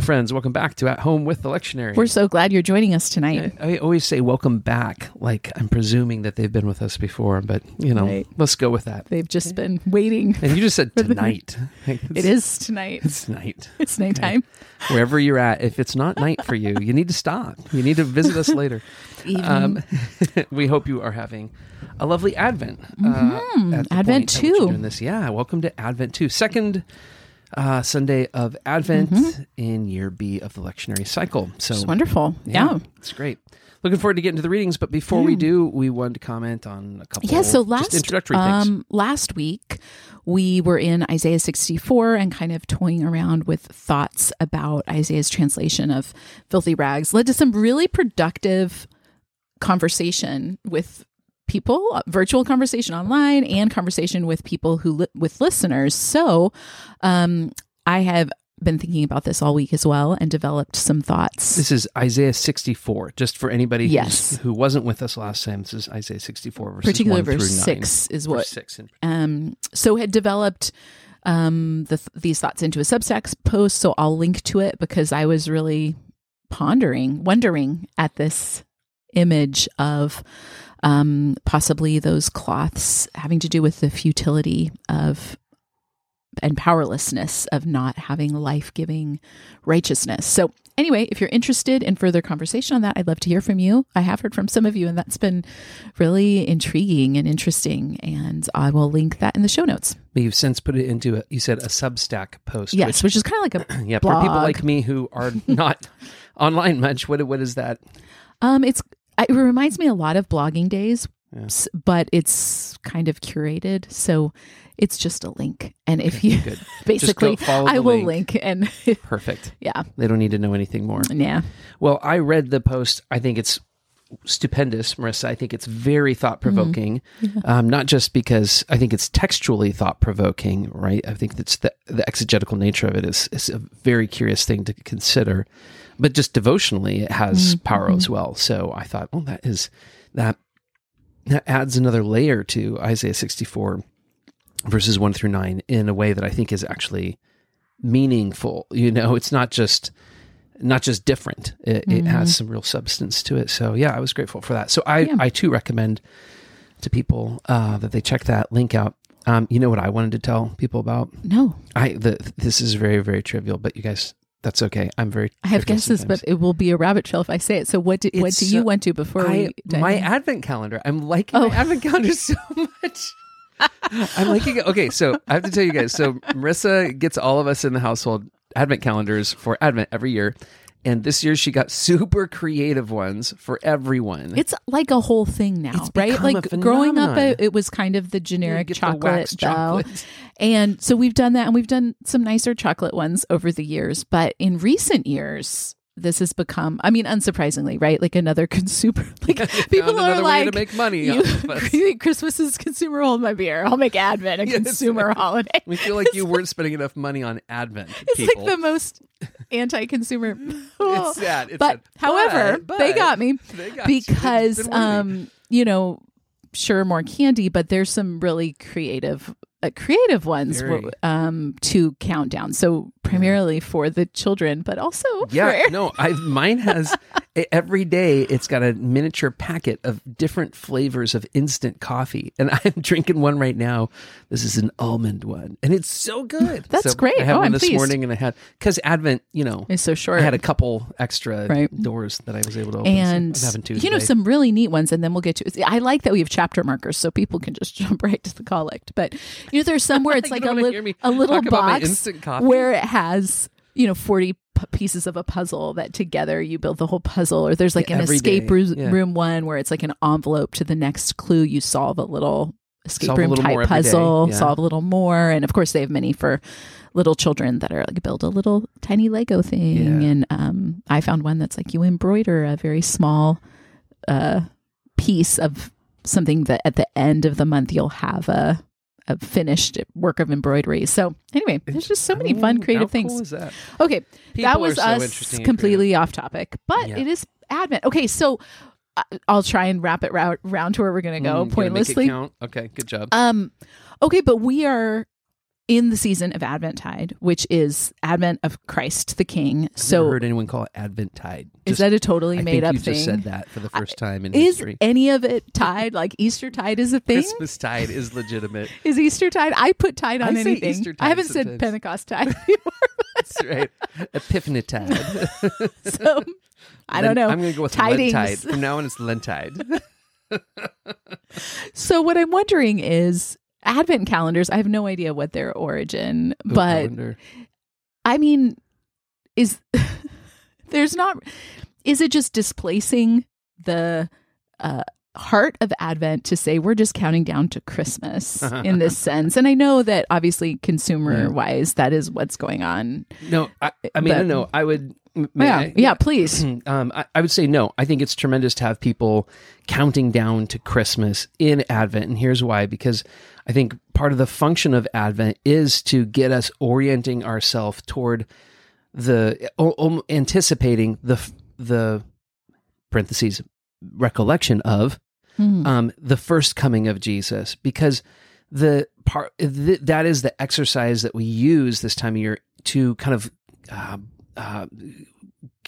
Hello, friends. Welcome back to At Home with the Lectionary. We're so glad you're joining us tonight. I, I always say welcome back, like I'm presuming that they've been with us before, but you know, Right. let's go with that. They've just been waiting. And you just said For the- tonight. It is tonight. It's night. It's nighttime. Wherever you're at, if it's not night for you, you need to stop. You need to visit us later. Um, we hope you are having a lovely Advent. Uh, Mhm. at the Advent point at which you're two. doing This. Yeah, welcome to Advent 2. Second uh, Sunday of Advent in year B of the lectionary cycle. So It's wonderful. Yeah. It's great. Looking forward to getting to the readings, but before we do, we wanted to comment on a couple Yeah, so last introductory things. um last week we were in Isaiah 64 and kind of toying around with thoughts about Isaiah's translation of filthy rags led to some really productive conversation with people, uh, virtual conversation online and conversation with people who li- with listeners. So, um I have been thinking about this all week as well and developed some thoughts. This is Isaiah 64. Just for anybody Yes. who wasn't with us last time, this is Isaiah 64, verses Particularly 1 through verse 9. 6 is Verse what 6 in um, so had developed um, the, these thoughts into a Substack post. So I'll link to it because I was really pondering, wondering at this image of um, possibly those cloths having to do with the futility of and powerlessness of not having life giving righteousness. So, anyway, if you're interested in further conversation on that, I'd love to hear from you. I have heard from some of you, and that's been really intriguing and interesting. And I will link that in the show notes. But you've since put it into a, you said a Substack post. Yes, which is kind of like a Which, yeah, for people like me who are not online much, what what is that? Um, it's it reminds me a lot of blogging days, Yeah. but it's kind of curated. So it's just a link, and if you Good. basically, follow I will link. link, and Perfect. yeah, They don't need to know anything more. yeah, Well, I read the post. I think it's stupendous, Marissa. I think it's very thought provoking. Mm-hmm. Um, not just because I think it's textually thought provoking, right? I think that's the, the exegetical nature of it is, is a very curious thing to consider, but just devotionally, it has mm-hmm. power as mm-hmm. well. So I thought, well, that is that that adds another layer to Isaiah 64 verses 1 through 9 in a way that I think is actually meaningful. You know, it's not just not just different. It, it has some real substance to it. So yeah, I was grateful for that. So I Yeah. I too recommend to people uh, that they check that link out. Um, you know what I wanted to tell people about? no, I the this is very very trivial, but you guys, that's okay. I'm very. I have guesses, sometimes. but it will be a rabbit trail if I say it. So what do what do you so- want to before I, we my in? advent calendar. I'm liking Oh. my advent calendar so much. I'm liking it. Okay, so I have to tell you guys. So Marissa gets all of us in the household advent calendars for Advent every year, and this year she got super creative ones for everyone. It's like a whole thing now, It's right? become Like a growing up, phenomenon. it, it was kind of the generic get the chocolate, wax though. chocolate. And so we've done that, and we've done some nicer chocolate ones over the years. But in recent years, this has become, I mean, unsurprisingly, right? Like another consumer. Like people are like, to make money. you, off of us. you Christmas is consumer hold my beer. I'll make Advent a Yes. consumer holiday. We feel like you weren't spending enough money on Advent. It's people. like the most anti-consumer. It's sad. It's but sad. however, But- they got me they got because worthy. um you know sure more candy but there's some really creative uh, creative ones Very. w- um to count down so primarily for the children but also Yeah, for no, I mine has every day. It's got a miniature packet of different flavors of instant coffee, and I'm drinking one right now. This is an almond one, and it's so good. That's So great. I had Oh, one I'm this pleased. morning, and I had because Advent, you know, it's so short I had a couple extra Right. doors that I was able to open. so and two. you know some really neat ones and then we'll get to i like that we have chapter markers so people can just jump right to the collect but you know there's somewhere it's like a, wanna lit- hear me a little talk about my box instant coffee? where it has you know 40 p- pieces of a puzzle that together you build the whole puzzle or there's like Yeah, an escape day. room, Yeah. room one where it's like an envelope to the next clue you solve a little escape Solve room little type more every day. puzzle Yeah. solve a little more and of course they have many for little children that are like build a little tiny lego thing and um i found one that's like you embroider a very small uh piece of something that at the end of the month you'll have a a finished work of embroidery. So anyway, there's just so many fun creative how things. Cool is that? Okay, People that was so us completely off topic, but Yeah. it is Advent. Okay, so uh, I'll try and wrap it round, round to where we're going to go Mm, gonna make it pointlessly. Okay, good job. Um, okay, but we are in the season of Adventtide, which is Advent of Christ the King. I've so never heard anyone call it Advent Tide. is that a totally I made up you thing? just said that for the first time in is history. any of it tide? Like Easter tide is a thing? Christmas tide is legitimate. Is Easter tide? I put tide on I anything. Easter I haven't said. Pentecost tide. That's right. Epiphany tide. so I don't know. I'm going to go with Tidings. Lentide. From now on, it's Lentide. So what I'm wondering is Advent calendars. I have no idea what their origin, Ooh, but wonder. I mean, is there's not? Is it just displacing the uh, heart of Advent to say we're just counting down to Christmas in this sense? And I know that obviously consumer wise, that is what's going on. no, I, I mean, but- no, I would. Yeah, I- yeah. Please, Um, I, I would say no. I think it's tremendous to have people counting down to Christmas in Advent. And here's why because I think part of the function of Advent is to get us orienting ourselves toward the o- o- anticipating the the parentheses recollection of Hmm. um, the first coming of Jesus because the part th- that is the exercise that we use this time of year to kind of uh, uh,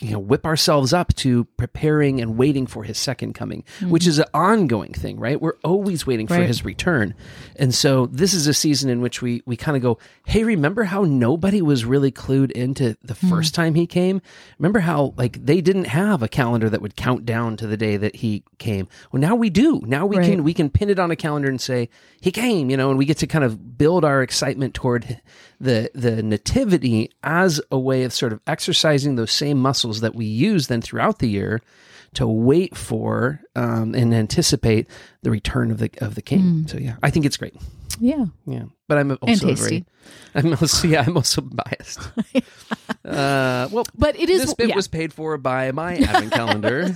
you know whip ourselves up to preparing and waiting for his second coming which is an ongoing thing right? We're always waiting for his return. And so this is a season in which we we kind of go hey remember how nobody was really clued into the first time he came? Remember how like they didn't have a calendar that would count down to the day that he came? Well now we do. Now we Right. can we can pin it on a calendar and say he came you know and we get to kind of build our excitement toward the the nativity as a way of sort of exercising those same muscles that we use then throughout the year to wait for um, and anticipate the return of the of the king. So yeah, I think it's great. yeah, Yeah, but I'm also And very-. I'm also yeah, I'm also biased. uh, well, but it is. this bit yeah. was paid for by my advent calendar.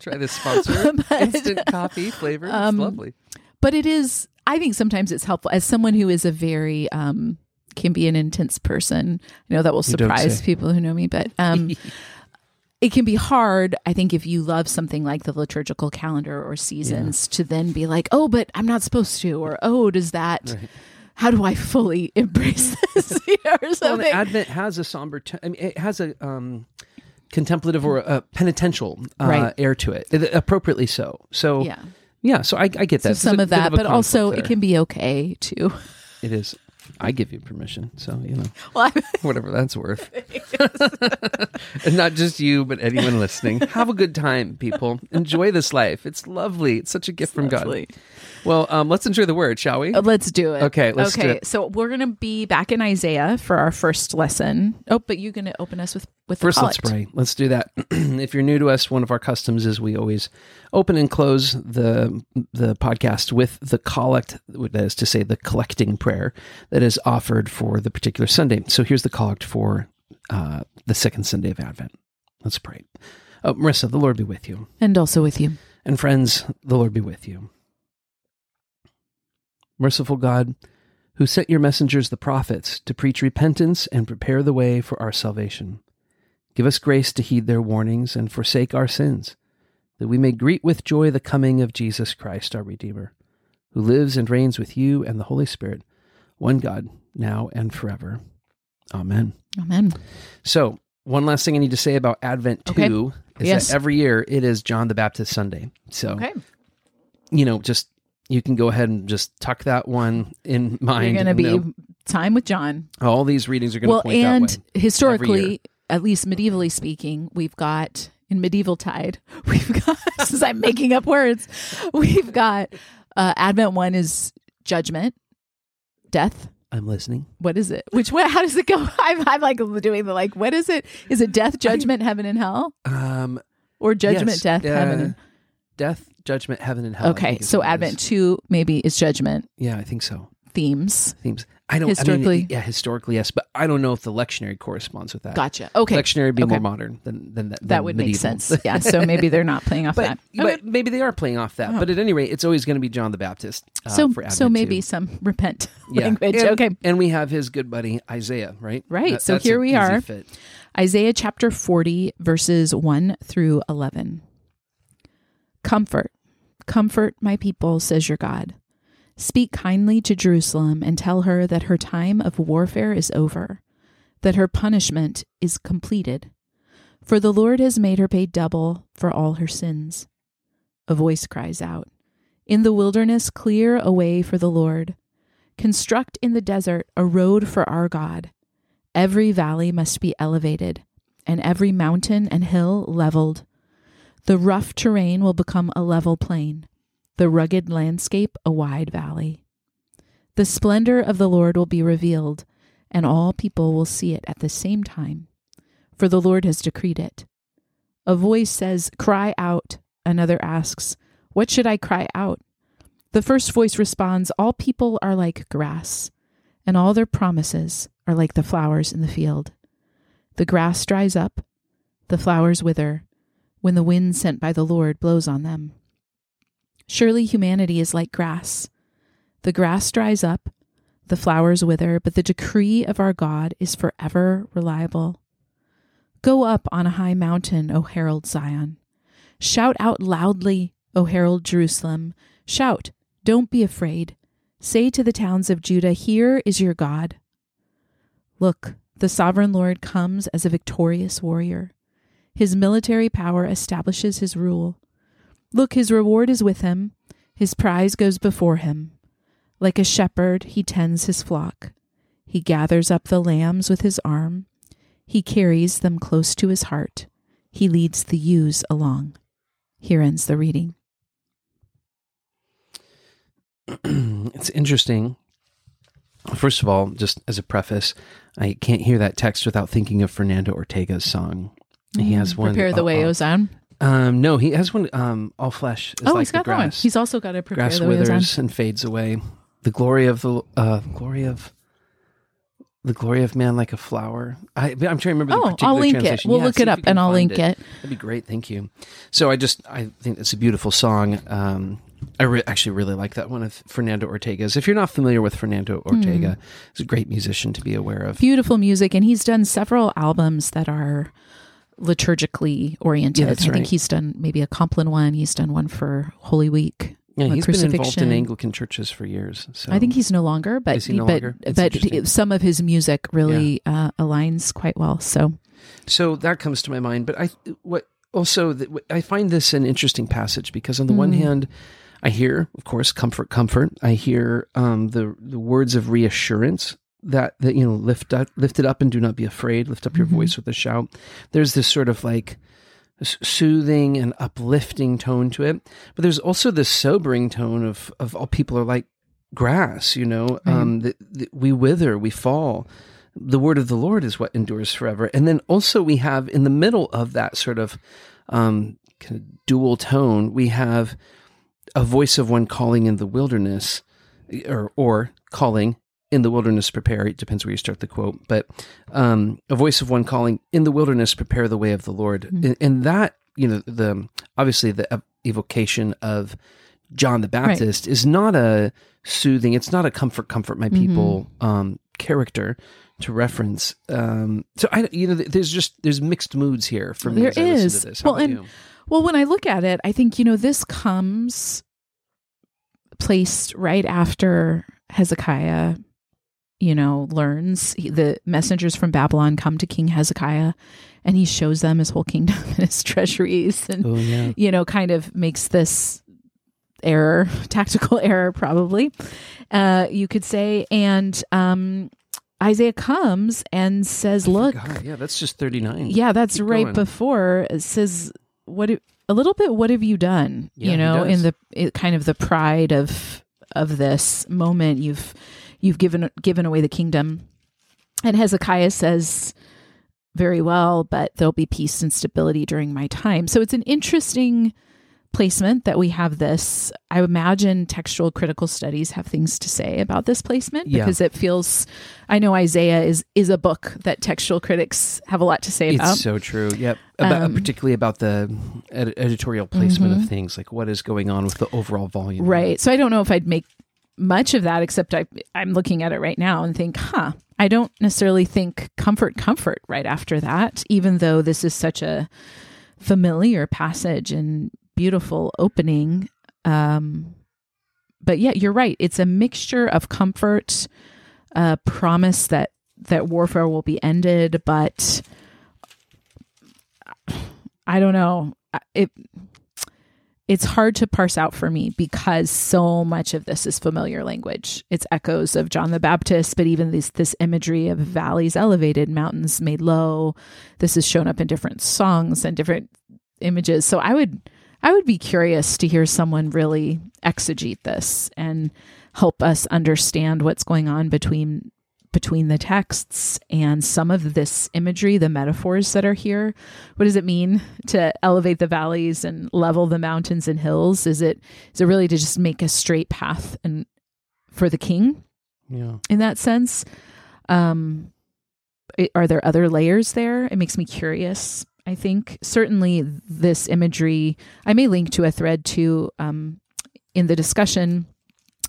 Try this sponsor. But- Instant coffee flavor. It's Um, lovely. but it is i think sometimes it's helpful as someone who is a very um can be an intense person i know that will surprise people who know me but um it can be hard i think if you love something like the liturgical calendar or seasons to then be like oh but i'm not supposed to or oh does that how do i fully embrace this You know, or Well, something Advent has a somber. T- I mean, it has a um, contemplative or a penitential uh, Right. air to it, appropriately so. So yeah yeah, so I, I get that. There's some a of that but also conflict it can be okay too It is. I give you permission, so you know well whatever that's worth. and not just you, but anyone listening. Have a good time, people. Enjoy this life. It's lovely. It's such a gift from lovely. God. Well, um, let's enjoy the word, shall we? Uh, Let's do it. Okay, let's do okay. it. So we're gonna be back in Isaiah for our first lesson. Oh, but you're gonna open us with with the First, let's collect. pray. Let's do that. if you're new to us, one of our customs is we always open and close the the podcast with the collect, that is to say, the collecting prayer that is offered for the particular Sunday. So here's the collect for uh, the second Sunday of Advent. Let's pray. Oh, Marissa, the Lord be with you, and also with you. and friends, the Lord be with you. Merciful God, who sent your messengers, the prophets, to preach repentance and prepare the way for our salvation. Give us grace to heed their warnings and forsake our sins, that we may greet with joy the coming of Jesus Christ, our Redeemer, who lives and reigns with you and the Holy Spirit, one God, now and forever. Amen. Amen. So, one last thing I need to say about Advent Okay. 2 is Yes. that every year it is John the Baptist Sunday. So, Okay. you know, just you can go ahead and just tuck that one in mind. You're gonna be time with John. all these readings are going to Well, point and that way. historically, at least medievally speaking, we've got in medieval tide, we've got since I'm making up words, we've got uh, Advent one is judgment, death. I'm listening. What is it? Which way? How does it go? I'm, I'm like doing the like. What is it? Is it death, judgment, heaven, and hell, Um, or judgment, yes, death, uh, heaven? And... death, judgment, heaven, and hell. Okay, so what it is. Advent two maybe is judgment Yeah, I think so. themes. Themes. I don't. Historically. I mean, yeah, historically, yes, but I don't know if the lectionary corresponds with that. Gotcha. Okay, Lectionary would be Okay. more modern than than that. that would make medieval. sense. Yeah, so maybe they're not playing off But, that. but maybe they are playing off that. Oh. But at any rate, it's always going to be John the Baptist. Uh, so for Advent so maybe too. some repent Yeah. language. And, okay, and we have his good buddy Isaiah, right? Right, so that's here an we easy are. fit. Isaiah chapter 40, verses 1 through 11. Comfort, comfort my people, says your God. Speak kindly to Jerusalem and tell her that her time of warfare is over, that her punishment is completed. For the Lord has made her pay double for all her sins. A voice cries out In the wilderness, clear a way for the Lord. Construct in the desert a road for our God. Every valley must be elevated, and every mountain and hill leveled. The rough terrain will become a level plain the rugged landscape a wide valley. The splendor of the Lord will be revealed, and all people will see it at the same time, for the Lord has decreed it. A voice says, Cry out. Another asks, What should I cry out? The first voice responds, All people are like grass, and all their promises are like the flowers in the field. The grass dries up, the flowers wither, when the wind sent by the Lord blows on them. Surely humanity is like grass. The grass dries up, the flowers wither, but the decree of our God is forever reliable. Go up on a high mountain, O herald Zion. Shout out loudly, O herald Jerusalem. Shout, don't be afraid. Say to the towns of Judah, Here is your God. Look, the sovereign Lord comes as a victorious warrior. His military power establishes his rule. Look, his reward is with him, his prize goes before him. Like a shepherd, he tends his flock. He gathers up the lambs with his arm. He carries them close to his heart. He leads the ewes along. Here ends the reading. it's interesting. First of all, just as a preface, I can't hear that text without thinking of Fernando Ortega's song. He has one. Prepare the way, uh, O Zion. Um, no, he has one. Um, all flesh is Oh, like he's got the that one. grass. He's also got a prepare grass the way, O Zion. withers and fades away. The glory of the uh, glory of the glory of man like a flower. I, I'm trying to remember. the Oh, particular I'll link it. We'll Yeah, look it up and I'll link it. That'd be great. Thank you. So I just I think it's a beautiful song. Um, I re- actually really like that one of Fernando Ortega's. If you're not familiar with Fernando Ortega, Hmm. he's a great musician to be aware of. Beautiful music, and he's done several albums that are liturgically oriented. Yeah, I think right. he's done maybe a Compline one. He's done one for Holy Week. Yeah, he's been involved in. Anglican churches for years. So I think he's no longer, but Is he no but longer? But some of his music really uh, aligns quite well. So So that comes to my mind. But I what also that I find this an interesting passage because on the one Mm. hand, I hear, of course, comfort, comfort. I hear um, the the words of reassurance that that you know lift up, lift it up and do not be afraid. Lift up your Mhm. voice with a shout. There's this sort of like soothing and uplifting tone to it, but there's also this sobering tone of of all people are like grass. You know, Right. um, we wither, we fall the word of the Lord is what endures forever. And then also we have in the middle of that sort of um, kind of dual tone, we have a voice of one calling in the wilderness, or or calling in the wilderness prepare. It depends where you start the quote, but um, a voice of one calling in the wilderness prepare the way of the Lord. Mhm. And, and that you know the obviously the evocation of John the Baptist is not a soothing. It's not a comfort, comfort my people um, character to reference. Um, so I, you know, there's just there's mixed moods here for me There as I listen to this. How Well, and- you? Well, when I look at it, I think, you know, this comes placed right after Hezekiah, you know, learns he- the messengers from Babylon come to King Hezekiah and he shows them his whole kingdom and his treasuries and, Oh yeah, you know, kind of makes this error, tactical error, probably, uh, you could say. And um, Isaiah comes and says, Look, God, yeah, that's just thirty nine. yeah, that's Keep right going. before it says what a little bit what have you done? Yeah, you know, in the it, kind of the pride of of this moment you've you've given given away the kingdom. And Hezekiah says very well, but there'll be peace and stability during my time. So it's an interesting placement that we have this. I imagine textual critical studies have things to say about this placement Yeah. because it feels I know Isaiah is is a book that textual critics have a lot to say about. It's so true. Yep. About, Um, particularly about the ed- editorial placement Mhm. of things, like what is going on with the overall volume. Right. So I don't know if I'd make much of that, except I, I'm looking at it right now and think, huh, I don't necessarily think comfort, comfort right after that, even though this is such a familiar passage and beautiful opening. Um, but yeah, you're right. It's a mixture of comfort, a promise that that warfare will be ended, but I don't know. It it's hard to parse out for me because so much of this is familiar language. It's echoes of John the Baptist, but even this this imagery of valleys elevated, mountains made low. This has shown up in different songs and different images. So I would I would be curious to hear someone really exegete this and help us understand what's going on between between the texts and some of this imagery, the metaphors that are here. What does it mean to elevate the valleys and level the mountains and hills? Is it is it really to just make a straight path and for the king? Yeah. In that sense, um, it, are there other layers there? It makes me curious. I think certainly this imagery. I may link to a thread too um, in the discussion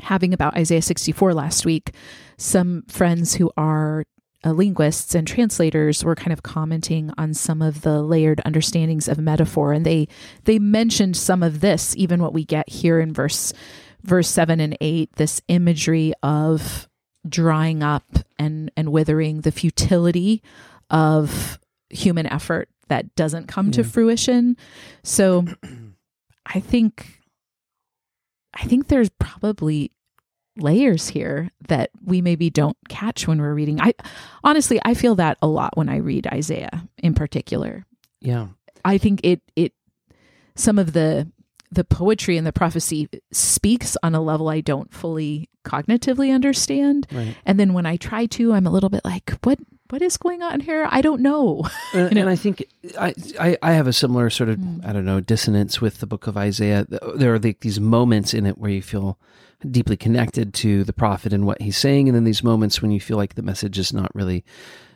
having about Isaiah 64 last week, some friends who are uh, linguists and translators were kind of commenting on some of the layered understandings of metaphor and they they mentioned some of this even what we get here in verse verse 7 and 8 this imagery of drying up and and withering the futility of human effort that doesn't come yeah. to fruition so i think I think there's probably layers here that we maybe don't catch when we're reading. I honestly I feel that a lot when I read Isaiah in particular. Yeah. I think it it some of the the poetry and the prophecy speaks on a level I don't fully cognitively understand. Right. And then when I try to, I'm a little bit like, what what is going on here? I don't know. and, and, I think I, I, I have a similar sort of mm. I don't know dissonance with the book of Isaiah. There are like these moments in it where you feel deeply connected to the prophet and what he's saying, and then these moments when you feel like the message is not really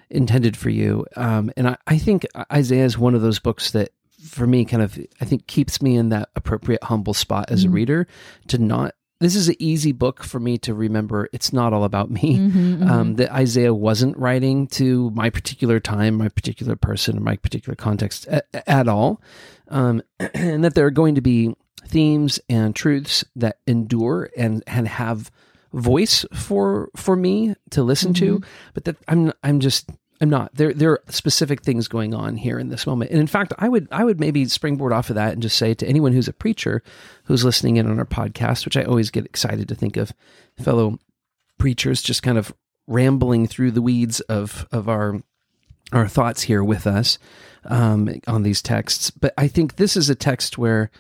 intended for you. Um, and I, I think Isaiah is one of those books that for me kind of I think keeps me in that appropriate humble spot as mm. a reader to not this is an easy book for me to remember. It's not all about me. Mm-hmm, mm-hmm. Um, that Isaiah wasn't writing to my particular time, my particular person, or my particular context at, at all. Um, and that there are going to be themes and truths that endure and, and have voice for for me to listen mm-hmm. to but that i'm i'm just I'm not. There there are specific things going on here in this moment. And in fact, I would I would maybe springboard off of that and just say to anyone who's a preacher who's listening in on our podcast, which I always get excited to think of fellow preachers just kind of rambling through the weeds of of our our thoughts here with us um, on these texts. But I think this is a text where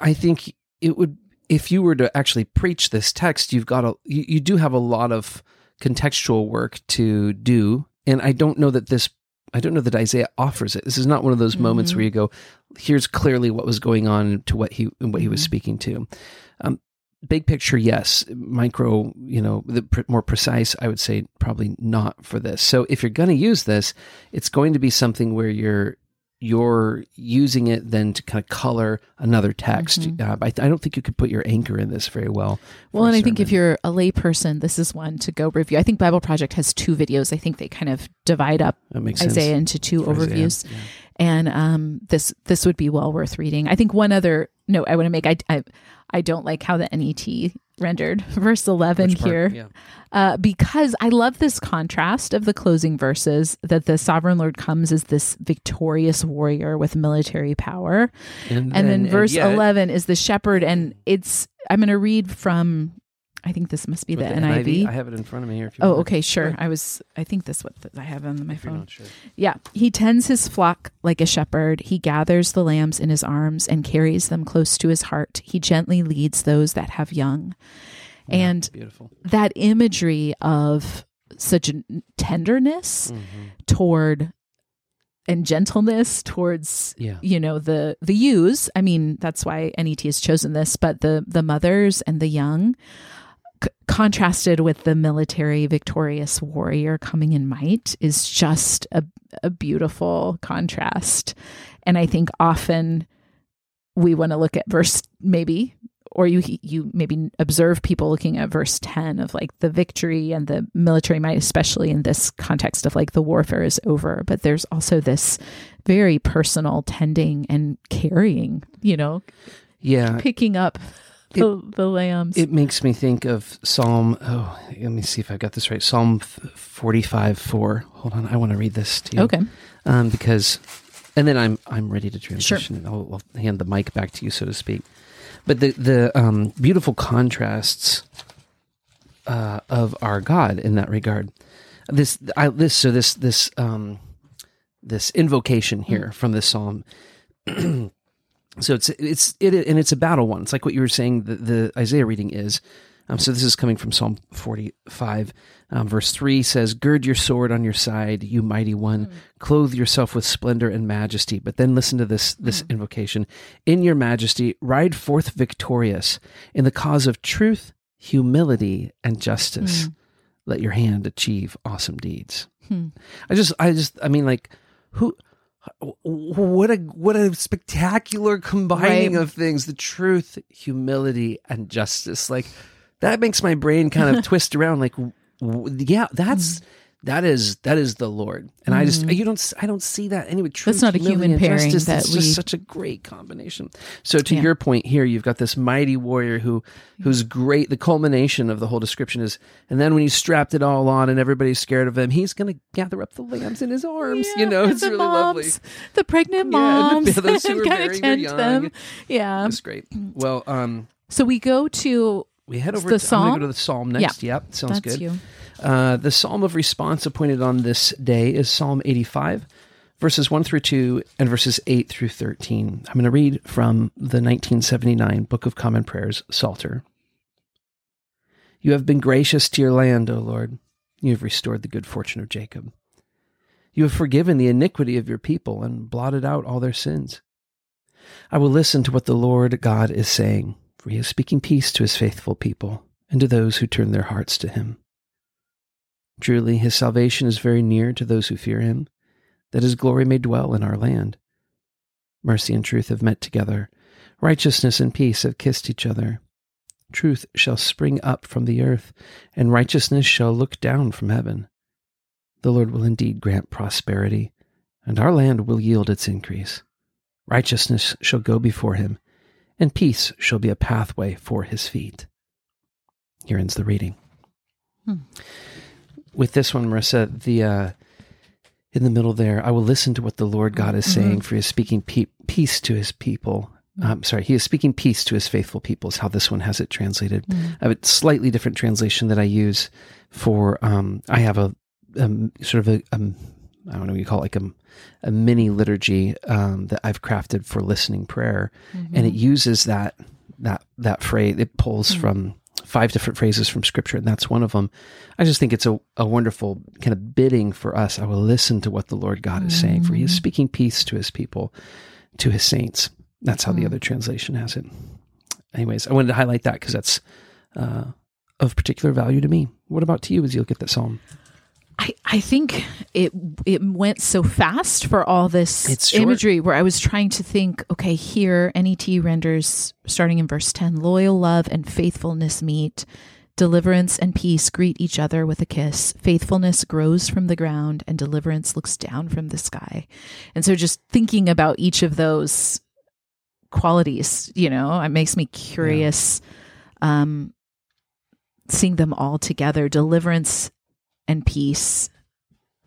I think it would if you were to actually preach this text, you've got a you, you do have a lot of contextual work to do and I don't know that this I don't know that Isaiah offers it. This is not one of those mm-hmm. moments where you go, here's clearly what was going on to what he what he was mm-hmm. speaking to. Um, big picture, yes. Micro, you know, the pr- more precise, I would say probably not for this. So if you're going to use this, it's going to be something where you're you're using it then to kind of color another text. Mm-hmm. Uh, I, I, don't think you could put your anchor in this very well. Well, and I think if you're a layperson, this is one to go review. I think Bible Project has two videos. I think they kind of divide up Isaiah sense. into two For overviews. Yeah. And um, this this would be well worth reading. I think one other note I want to make I, I I don't like how the NET rendered verse 11 here. Yeah. uh, because i love this contrast of the closing verses that the sovereign lord comes as this victorious warrior with military power. And, and then, verse and 11 is the shepherd and it's i'm going to read from I think this must be the, the NIV. NIV. I have it in front of me here. oh, okay, sure. I was. I think this what I have on my if phone. Sure. Yeah, he tends his flock like a shepherd. He gathers the lambs in his arms and carries them close to his heart. He gently leads those that have young. Yeah, and beautiful. that imagery of such tenderness mm-hmm. toward and gentleness towards yeah. you know the the ewes i mean that's why net has chosen this but the the mothers and the young contrasted with the military victorious warrior coming in might is just a, a beautiful contrast. And I think often we want to look at verse maybe or you you maybe observe people looking at verse 10 of like the victory and the military might especially in this context of like the warfare is over but there's also this very personal tending and carrying you know yeah picking up the, the lambs. It makes me think of Psalm. Oh, let me see if I got this right. Psalm forty-five four. Hold on, I want to read this to you. okay. Um, because, and then I'm I'm ready to transition. Sure. and I'll, I'll hand the mic back to you, so to speak. But the the um, beautiful contrasts uh, of our God in that regard. This I this so this this um, this invocation here from this psalm. so it's it's it and it's a battle one. It's like what you were saying. The, the Isaiah reading is. Um, so this is coming from Psalm 45, um, verse 3 says, Gird your sword on your side, you mighty one. Clothe yourself with splendor and majesty. But then listen to this, this invocation. In your majesty, ride forth victorious in the cause of truth, humility, and justice. Let your hand achieve awesome deeds. Hmm. I just, I just, I mean, like, who, what a what a spectacular combining Right. of things the truth humility and justice like that makes my brain kind of twist around like w- w- yeah that's Mm. That is that is the lord and i just you don't s- i don't see that anyway truth, That's not a human pairing justice, that we- just such a great combination so to Yeah. your point here you've got this mighty warrior who who's great the culmination of the whole description is and then when he's strapped it all on and everybody's scared of him he's gonna gather up the lambs in his arms you know it's really lovely moms, The pregnant Yeah, the- moms, those who are very, tend them. Yeah. That's great. Well, um, So we go to we head over The to I'm psalm? go to the psalm next. Yep, sounds that's good. you. Uh, the psalm of response appointed on this day is Psalm 85, verses 1 through 2 and verses 8 through 13. I'm going to read from the 1979 Book of Common Prayers, Psalter. You have been gracious to your land, O Lord. You have restored the good fortune of Jacob. You have forgiven the iniquity of your people and blotted out all their sins. I will listen to what the Lord God is saying, for he is speaking peace to his faithful people and to those who turn their hearts to him. Truly, his salvation is very near to those who fear him, that his glory may dwell in our land. Mercy and truth have met together, righteousness and peace have kissed each other. Truth shall spring up from the earth, and righteousness shall look down from heaven. The Lord will indeed grant prosperity, and our land will yield its increase. Righteousness shall go before him, and peace shall be a pathway for his feet. Here ends the reading. Hmm. With this one, Marissa, the uh, in the middle there, I will listen to what the Lord God is saying, for he is speaking pe- peace to his people. Um, sorry, he is speaking peace to his faithful people, is how this one has it translated. I have a slightly different translation that I use for, um, I have a, um sort of a, um, I don't know what you call it, like a, a mini liturgy um, that I've crafted for listening prayer. And it uses that, that, that phrase, it pulls from five different phrases from scripture, and that's one of them. I just think it's a, a wonderful kind of bidding for us. I will listen to what the Lord God is saying, for he is speaking peace to his people, to his saints. That's how the other translation has it. Anyways, I wanted to highlight that because that's uh, of particular value to me. What about to you as you look at that psalm? I, I think it it went so fast for all this imagery where I was trying to think, okay, here NET renders starting in verse 10, loyal love and faithfulness meet, deliverance and peace greet each other with a kiss. Faithfulness grows from the ground and deliverance looks down from the sky. And so just thinking about each of those qualities, you know, it makes me curious um seeing them all together, deliverance and peace.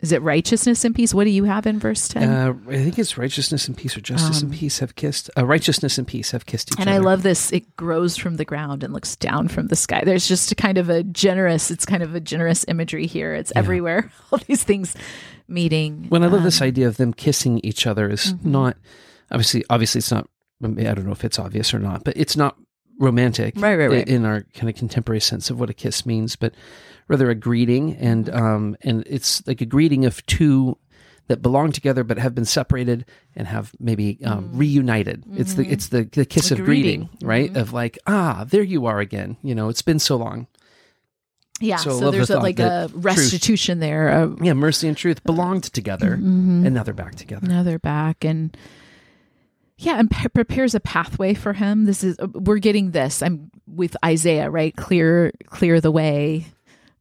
Is it righteousness and peace? What do you have in verse 10? Uh, I think it's righteousness and peace, or justice and peace have kissed. Uh, righteousness and peace have kissed each and other. And I love this. It grows from the ground and looks down from the sky. There's just a kind of a generous, it's kind of a generous imagery here. It's everywhere. All these things meeting. when I love Um, this idea of them kissing each other is Mm-hmm. not obviously obviously it's not I don't know if it's obvious or not, but it's not romantic Right, right, right. in our kind of contemporary sense of what a kiss means, but rather a greeting and Mm-hmm. um and it's like a greeting of two that belong together but have been separated and have maybe um, reunited. It's the it's the the kiss Mm. Of greeting, greeting. Mm-hmm. right? Of like ah, there you are again. You know, it's been so long. yeah. so So, there's a, like a that truth- restitution there. Yeah, mercy and truth belonged together, Mm-hmm. and now they're back together. now they're back and yeah and pre- prepares a pathway for him this is we're getting this i'm with isaiah right clear clear the way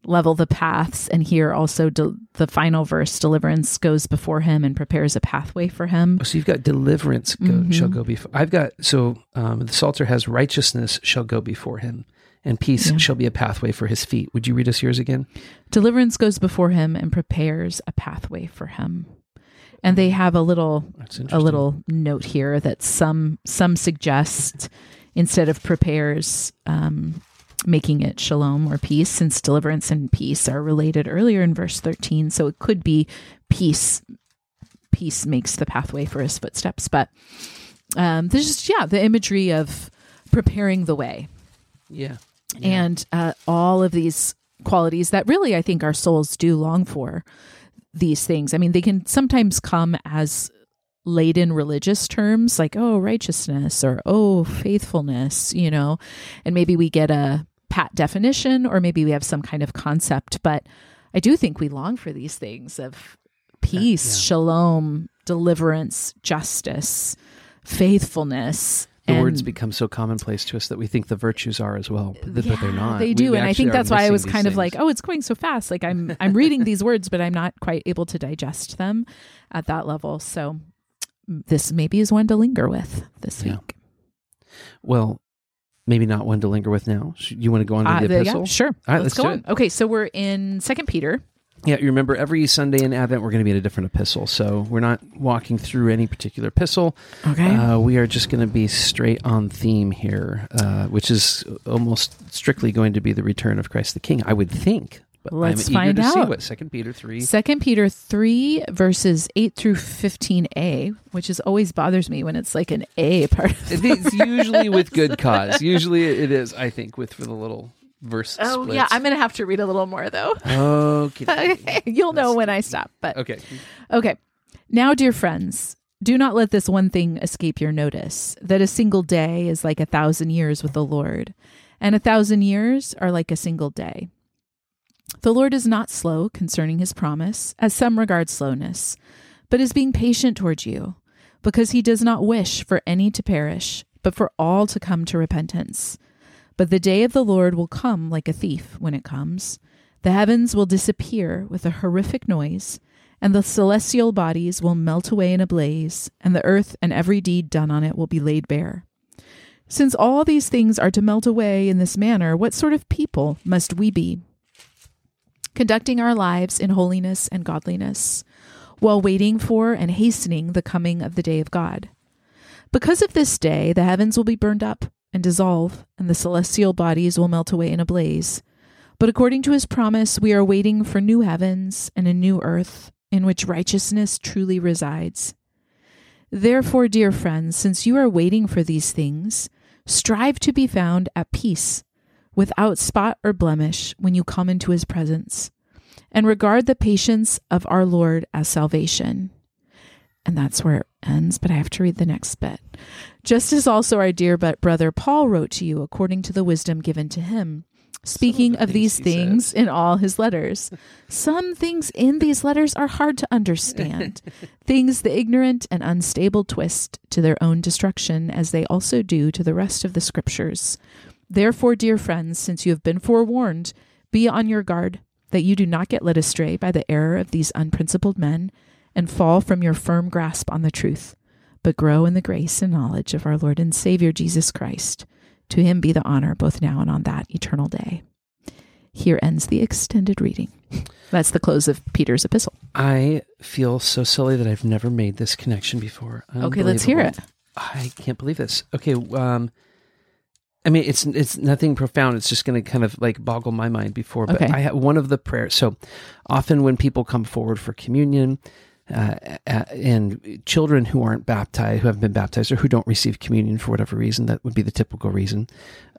level the paths. And here also de- the final verse deliverance goes before him and prepares a pathway for him. So you've got deliverance go, Mhm. shall go before. I've got so um, the Psalter has righteousness shall go before him, and peace Yeah. shall be a pathway for his feet. Would you read us yours again? Deliverance goes before him and prepares a pathway for him. And they have a little a little note here that some some suggest instead of prepares um, making it shalom or peace since deliverance and peace are related earlier in verse 13 so it could be peace peace makes the pathway for his footsteps but um, there's just yeah the imagery of preparing the way Yeah. and uh, all of these qualities that really I think our souls do long for these things. I mean, they can sometimes come as laden religious terms like, oh, righteousness or oh, faithfulness, you know, and maybe we get a pat definition or maybe we have some kind of concept. But I do think we long for these things of peace, yeah. shalom, deliverance, justice, faithfulness. The and- words become so commonplace to us that we think the virtues are as well, but, but they're not. They do, we and I think that's why I was kind of like, oh, it's going so fast. Like I'm I'm reading these words, but I'm not quite able to digest them at that level. So this maybe is one to linger with this Yeah. week. well, maybe not one to linger with now. You want to go on to Uh, the the- yeah, epistle? sure. All right, let's, let's go on. Okay, so we're in Second Peter. Yeah, you remember every Sunday in Advent we're going to be in a different epistle. So we're not walking through any particular epistle. Okay. Uh, we are just going to be straight on theme here, uh, which is almost strictly going to be the return of Christ the King, I would think. But Let's I'm find to see out. what Second Peter three. Second Peter three verses eight through fifteen a, which is always bothers me when it's like an a part. Of the It's usually with good cause. Usually it is, I think, with for the little verse. Oh splits. yeah, I'm gonna have to read a little more though. Okay. You'll know when I stop, but Okay. Okay. Now, dear friends, do not let this one thing escape your notice that a single day is like a thousand years with the Lord, and a thousand years are like a single day. The Lord is not slow concerning his promise, as some regard slowness, but is being patient towards you, because he does not wish for any to perish, but for all to come to repentance. But the day of the Lord will come like a thief when it comes. The heavens will disappear with a horrific noise, and the celestial bodies will melt away in a blaze, and the earth and every deed done on it will be laid bare. Since all these things are to melt away in this manner, what sort of people must we be? Conducting our lives in holiness and godliness, while waiting for and hastening the coming of the day of God. Because of this day, the heavens will be burned up and dissolve, and the celestial bodies will melt away in a blaze. But according to his promise, we are waiting for new heavens and a new earth in which righteousness truly resides. Therefore, dear friends, since you are waiting for these things, strive to be found at peace, without spot or blemish, when you come into his presence, and regard the patience of our Lord as salvation. And that's where it ends, but I have to read the next bit. Just as also our dear but brother Paul wrote to you according to the wisdom given to him, speaking the of these things things in all his letters. Some things in these letters are hard to understand, things the ignorant and unstable twist to their own destruction, as they also do to the rest of the scriptures. Therefore, dear friends, since you have been forewarned, be on your guard that you do not get led astray by the error of these unprincipled men and fall from your firm grasp on the truth, but grow in the grace and knowledge of our Lord and Savior Jesus Christ. To him be the honor both now and on that eternal day. Here ends the extended reading. That's the close of Peter's epistle. I feel so silly that I've never made this connection before. Okay, let's hear it. I can't believe this. Okay, um, I mean, it's it's nothing profound. It's just going to kind of like boggle my mind before. But Okay. I have one of the prayers. So often when people come forward for communion, uh, uh, and children who aren't baptized, who haven't been baptized, or who don't receive communion for whatever reason, that would be the typical reason.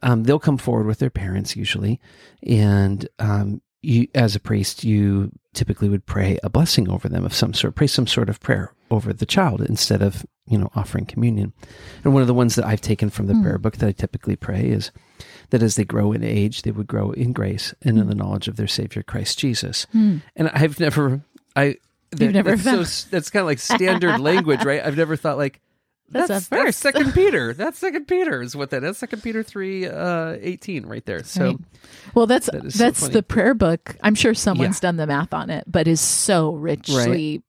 Um, they'll come forward with their parents usually, and um, you, as a priest, you typically would pray a blessing over them of some sort, pray some sort of prayer over the child instead of you know offering communion. And one of the ones that I've taken from the Hmm. prayer book that I typically pray is that as they grow in age, they would grow in grace and in Hmm. the knowledge of their Savior Christ Jesus. Hmm. And I've never, I You've never that's, so, that's kind of like standard language, right? I've never thought like, That's, that's, that's Second Peter. That's Second Peter is what that is. Second Peter three uh, eighteen right there. So Right. Well, that's That is so the prayer book. I'm sure someone's done the math on it, but is so richly.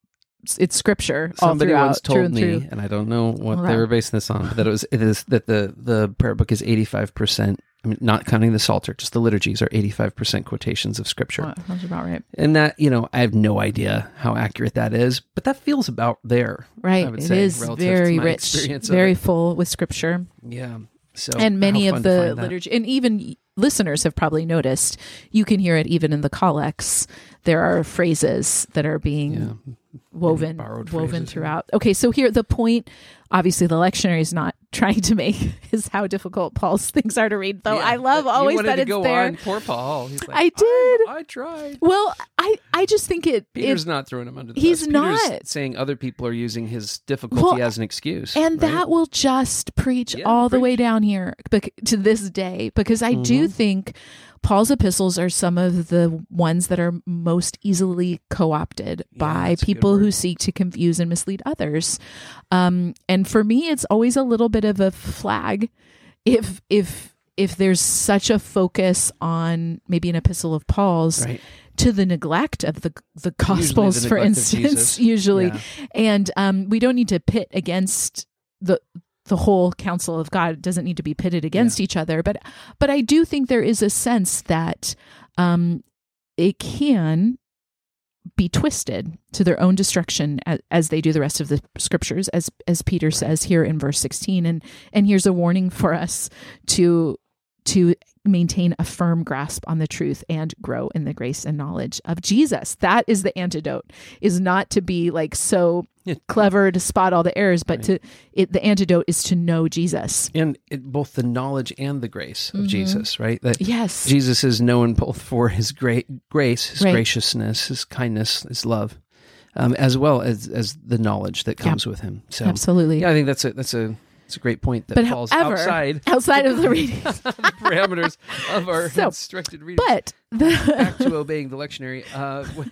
It's scripture somebody once told and me, true. and I don't know what they were basing this on, but that it was it is that the the prayer book is eighty five percent. I mean, not counting the Psalter, just the liturgies are eighty five percent quotations of scripture. Well, Sounds about right. And that, you know, I have no idea how accurate that is, but that feels about there. Right. I would It say, is very rich, very full with scripture. Yeah. So and many of the liturgy and even listeners have probably noticed you can hear it even in the collects there are phrases that are being Yeah. woven woven phrases, yeah. throughout okay so here the point obviously the lectionary is not trying to make is how difficult paul's things are to read though Yeah, i love always that to it's go there On. Poor Paul. He's like, I did. I, I tried. well i i just think it, Peter's it not throwing him under the he's bus. Peter's not. saying other people are using his difficulty Well, as an excuse. and right? that will just preach Yeah, all the way down here to this day because I do Mhm. think Paul's epistles are some of the ones that are most easily co-opted Yeah, by that's a good people who seek to confuse and mislead others. Um, and for me, it's always a little bit of a flag if if if there's such a focus on maybe an epistle of Paul's right. To the neglect of the the gospels for instance usually. Yeah. and um, we don't need to pit against the the whole counsel of God. It doesn't need to be pitted against each other. But but I do think there is a sense that um, it can be twisted to their own destruction as, as they do the rest of the scriptures as as Peter says here in verse 16 and and here's a warning for us to to maintain a firm grasp on the truth and grow in the grace and knowledge of Jesus that is the antidote is not to be like so Yeah. clever to spot all the errors but Right. to it the antidote is to know Jesus And it, both the knowledge and the grace of Mhm. Jesus, right? That yes Jesus is known both for his great grace, his Right. graciousness, his kindness, his love, um, as well as as the knowledge that comes with him. So, absolutely yeah, I think that's a that's a it's a great point that But falls however, outside outside of the reading the parameters of our So, instructed reading. but the back to obeying the lectionary. Uh, when,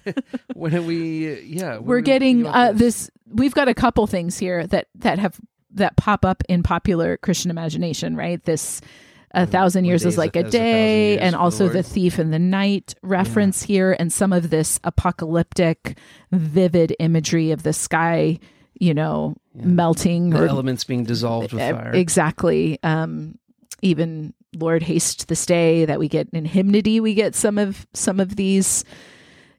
when we, yeah, we're we- getting uh, this we've got a couple things here that that have that pop up in popular christian imagination right this a thousand one years is like a a day years and for the also the thief in the night reference here and some of this apocalyptic vivid imagery of the sky you know Yeah. melting the or elements being dissolved with fire. Exactly. Um, even Lord haste this day that we get in hymnody, we get some of some of these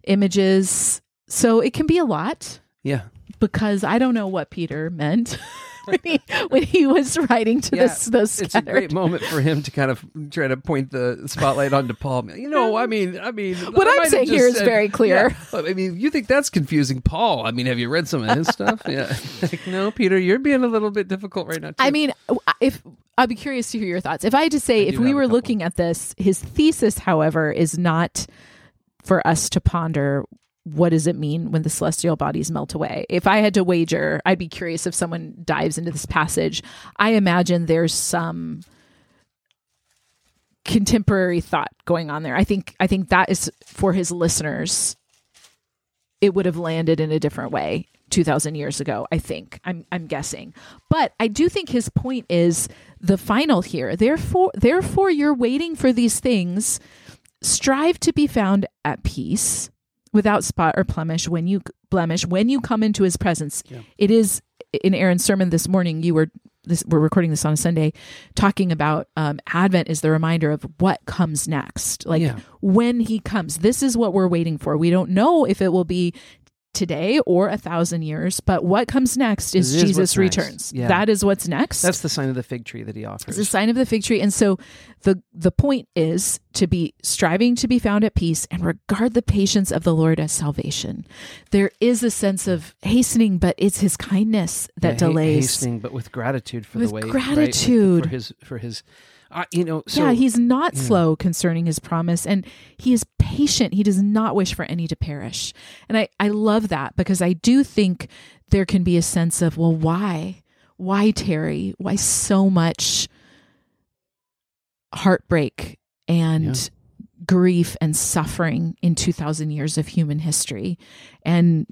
images. So it can be a lot yeah, because I don't know what Peter meant when he when he was writing to Yeah, this those it's a great moment for him to kind of try to point the spotlight onto Paul. You know, I mean, I mean, What I I'm saying here is said- very clear. Yeah, I mean, you think that's confusing, Paul? I mean, have you read some of his stuff? Yeah, like, no, Peter, you're being a little bit difficult right now. Too. I mean, if I'd be curious to hear your thoughts. If I had to say, I if we were looking at this, his thesis, however, is not for us to ponder what does it mean when the celestial bodies melt away. If I had to wager, I'd be curious if someone dives into this passage. I imagine there's some contemporary thought going on there. I think I think that is for his listeners it would have landed in a different way 2000 years ago i think i'm i'm guessing but i do think his point is the final here therefore therefore you're waiting for these things strive to be found at peace without spot or blemish when you blemish when you come into his presence Yeah. it is in aaron's sermon this morning you were this we're recording this on a sunday talking about um, advent is the reminder of what comes next like Yeah. when he comes this is what we're waiting for we don't know if it will be today or a thousand years but what comes next is is jesus next. returns Yeah. that is what's next that's the sign of the fig tree that he offers. it's a sign of the fig tree and so the the point is to be striving to be found at peace and regard the patience of the lord as salvation there is a sense of hastening but it's his kindness that Yeah, delays hastening, but with gratitude for With the way, right? gratitude. for his for his, uh, you know. So yeah, he's not yeah. slow concerning his promise and he is patient. He does not wish for any to perish. And I, I love that because I do think there can be a sense of, well, why? Why tarry? Why so much heartbreak and grief and suffering in 2000 years of human history? And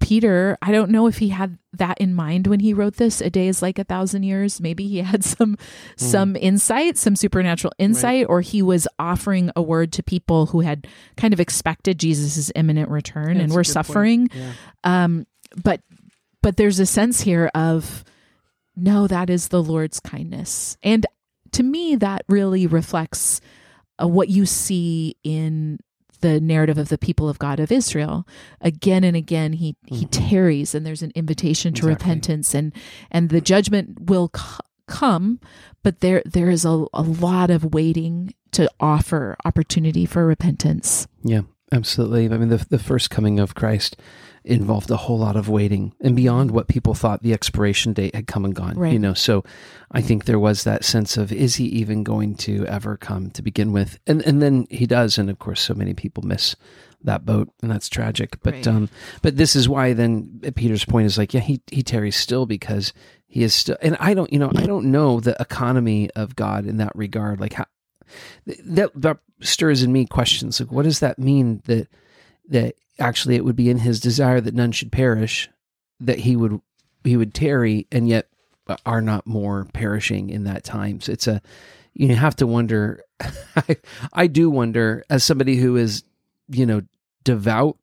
Peter, I don't know if he had that in mind when he wrote this. A day is like a thousand years. Maybe he had some mm. some insight, some supernatural insight, right. or he was offering a word to people who had kind of expected Jesus's imminent return yeah, and were suffering. Yeah. Um, but but there's a sense here of no, that is the Lord's kindness, and to me, that really reflects uh, what you see in the narrative of the people of God of Israel. Again and again, he mm-hmm. he tarries, and there's an invitation to exactly. repentance, and and the judgment will c- come, but there there is a, a lot of waiting to offer opportunity for repentance. Yeah, absolutely. I mean, the the first coming of Christ involved a whole lot of waiting and beyond what people thought the expiration date had come and gone right. you know? So i think there was that sense of is he even going to ever come to begin with? And and then he does and of course so many people miss that boat and that's tragic. But right. um but this is why then peter's point is like yeah he he tarries still because he is still and i don't you know i don't know the economy of god in that regard. Like how that that stirs in me questions. Like what does that mean that that actually it would be in his desire that none should perish that he would he would tarry and yet are not more perishing in that time. So it's a you have to wonder I, I do wonder as somebody who is you know devout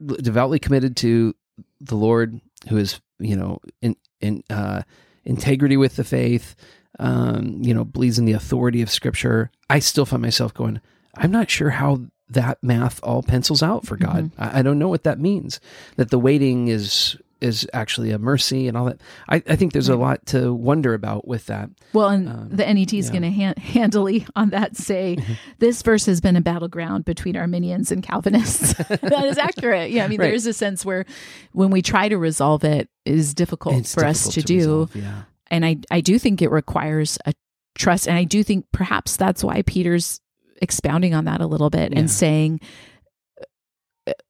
devoutly committed to the lord who is you know in in uh integrity with the faith um you know believes in the authority of scripture i still find myself going i'm not sure how that math all pencils out for God. Mm-hmm. I, I, don't know what that means. That the waiting is is actually a mercy and all that. I, I think there's right. a lot to wonder about with that. Well, and um, the NET is yeah. going to hand, handily on that say this verse has been a battleground between Arminians and Calvinists. that is accurate. Yeah, I mean right. there is a sense where when we try to resolve it, it is difficult it's for difficult us to, to do. Resolve, yeah. And I I do think it requires a trust, and I do think perhaps that's why Peter's expounding on that a little bit yeah. and saying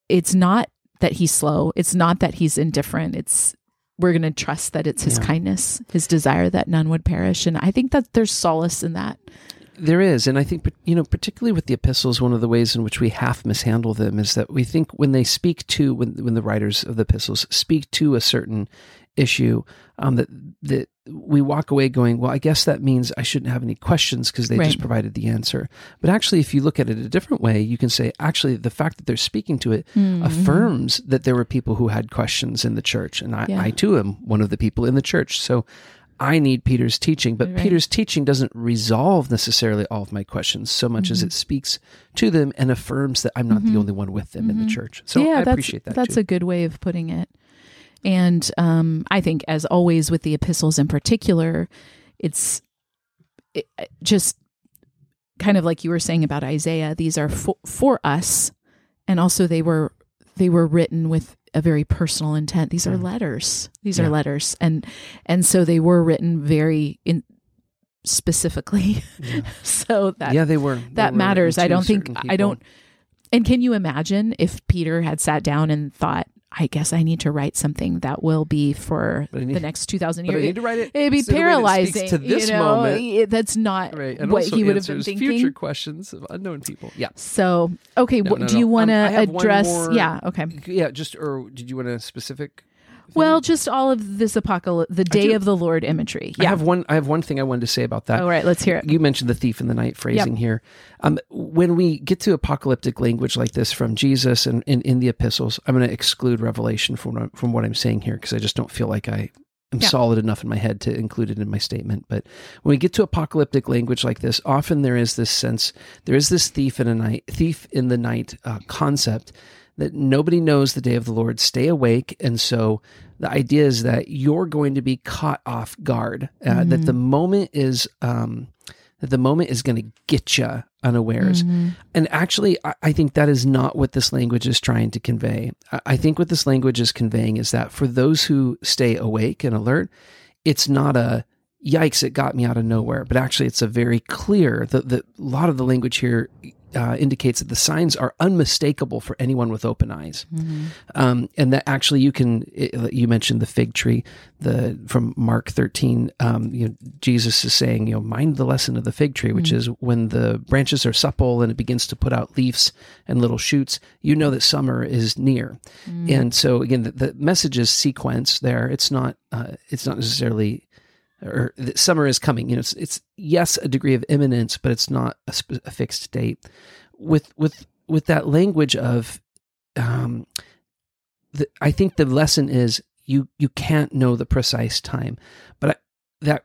it's not that he's slow, it's not that he's indifferent. It's we're going to trust that it's his yeah. kindness, his desire that none would perish, and I think that there's solace in that. There is, and I think you know, particularly with the epistles, one of the ways in which we half mishandle them is that we think when they speak to when when the writers of the epistles speak to a certain issue, um, that that we walk away going, well, I guess that means I shouldn't have any questions because they right. just provided the answer. But actually, if you look at it a different way, you can say, actually, the fact that they're speaking to it mm-hmm. affirms that there were people who had questions in the church. And I, yeah. I, too am one of the people in the church. So I need Peter's teaching, but right. Peter's teaching doesn't resolve necessarily all of my questions so much mm-hmm. as it speaks to them and affirms that I'm not mm-hmm. the only one with them in the mm-hmm. church. So yeah, I appreciate that. That's too. a good way of putting it. And um, I think, as always with the epistles in particular, it's it, just kind of like you were saying about Isaiah. These are for, for us, and also they were they were written with a very personal intent. These are mm. letters. These yeah. are letters, and and so they were written very in specifically. Yeah. so that yeah, they were that they matters. I don't think people. I don't. And can you imagine if Peter had sat down and thought, I guess I need to write something that will be for need, the next 2000 years. I need to write it. It'd be paralyzing. To this you know? moment. That's not right. what he would have been thinking. Future questions of unknown people. Yeah. So, okay. No, no, do you want to um, address? More, yeah. Okay. Yeah. Just, or did you want a specific? Well, just all of this apocalypse, the day of the Lord imagery. Yeah. I have one. I have one thing I wanted to say about that. All right, let's hear it. You mentioned the thief in the night phrasing yep. here. Um, when we get to apocalyptic language like this from Jesus and in, in the epistles, I'm going to exclude Revelation from from what I'm saying here because I just don't feel like I am yeah. solid enough in my head to include it in my statement. But when we get to apocalyptic language like this, often there is this sense, there is this thief in a night, thief in the night uh, concept that nobody knows the day of the Lord. Stay awake. And so the idea is that you're going to be caught off guard, uh, mm-hmm. that the moment is. Um, that the moment is going to get you unawares. Mm-hmm. And actually, I, I, think that is not what this language is trying to convey. I, I, think what this language is conveying is that for those who stay awake and alert, it's not a yikes, it got me out of nowhere, but actually, it's a very clear, the, the, a lot of the language here uh, indicates that the signs are unmistakable for anyone with open eyes, Mm-hmm. um, and that actually you can. It, you mentioned the fig tree, the from Mark thirteen. Um, you know, Jesus is saying, you know, mind the lesson of the fig tree, which is when the branches are supple and it begins to put out leaves and little shoots. You know that summer is near, and so again, the, the message is sequence there. It's not. Uh, it's not necessarily or summer is coming. You know, it's, it's yes a degree of imminence, but it's not a, sp- a fixed date. With with with that language of, um, the, I think the lesson is you you can't know the precise time, but I, that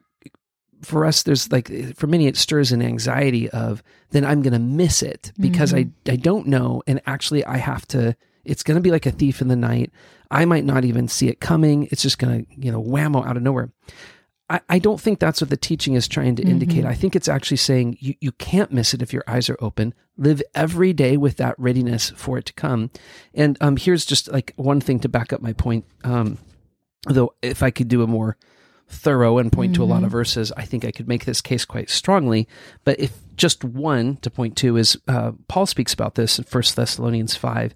for us there's like for many it stirs an anxiety of then I'm going to miss it because I I don't know and actually I have to. It's going to be like a thief in the night. I might not even see it coming. It's just going to you know whammo out of nowhere. I, I don't think that's what the teaching is trying to indicate. I think it's actually saying you, you can't miss it if your eyes are open. Live every day with that readiness for it to come. And um, here's just like one thing to back up my point. Um, though, if I could do a more thorough and point to a lot of verses, I think I could make this case quite strongly. But if just one to point to is uh, Paul speaks about this in First Thessalonians 5.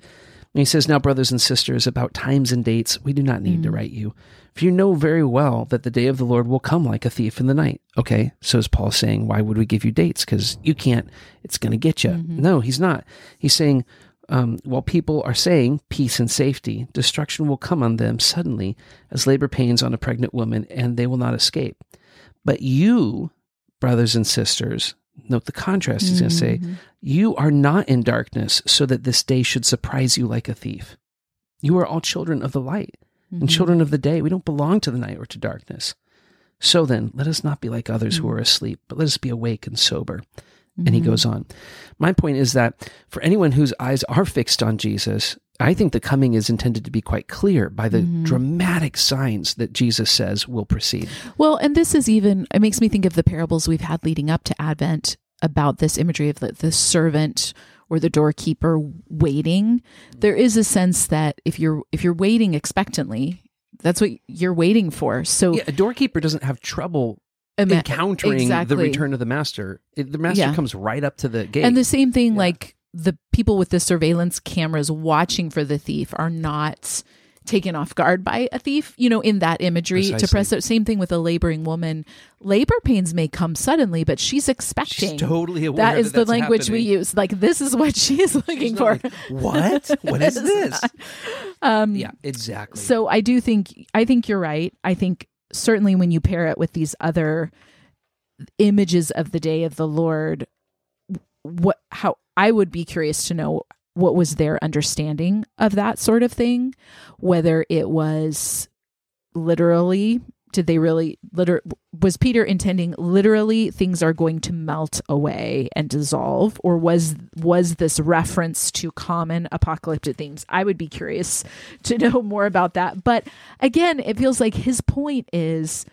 And he says, Now, brothers and sisters, about times and dates, we do not need to write you. For you know very well that the day of the Lord will come like a thief in the night. Okay, so is Paul saying, Why would we give you dates? Because you can't, it's going to get you. No, he's not. He's saying, um, while people are saying peace and safety, destruction will come on them suddenly as labor pains on a pregnant woman, and they will not escape. But you, brothers and sisters, note the contrast. He's going to say, mm-hmm. You are not in darkness, so that this day should surprise you like a thief. You are all children of the light and mm-hmm. children of the day. We don't belong to the night or to darkness. So then, let us not be like others who mm. are asleep, but let us be awake and sober. And he mm-hmm. goes on. My point is that for anyone whose eyes are fixed on Jesus, I think the coming is intended to be quite clear by the mm-hmm. dramatic signs that Jesus says will precede. Well, and this is even, it makes me think of the parables we've had leading up to Advent about this imagery of the, the servant or the doorkeeper waiting. There is a sense that if you're if you're waiting expectantly, that's what you're waiting for. So Yeah, a doorkeeper doesn't have trouble ima- encountering exactly. the return of the master. It, the master Yeah. comes right up to the gate. And the same thing, Yeah. like the people with the surveillance cameras watching for the thief are not taken off guard by a thief, you know, in that imagery to press it. Same thing with a laboring woman. Labor pains may come suddenly, but she's expecting. She's totally aware that is the that's language we use. Like this is what she is looking for. like, what? What is this? Um, yeah, exactly. So I do think I think you're right. I think certainly when you pair it with these other images of the day of the Lord, what how I would be curious to know what was their understanding of that sort of thing, whether it was literally did they really liter was Peter intending literally things are going to melt away and dissolve or was was this reference to common apocalyptic themes? I would be curious to know more about that. But again it feels like his point is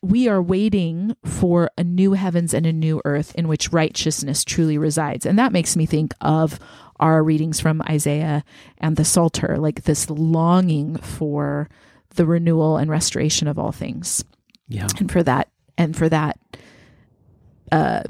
we are waiting for a new heavens and a new earth in which righteousness truly resides. And that makes me think of our readings from Isaiah and the Psalter like this longing for the renewal and restoration of all things yeah. and for that and for that uh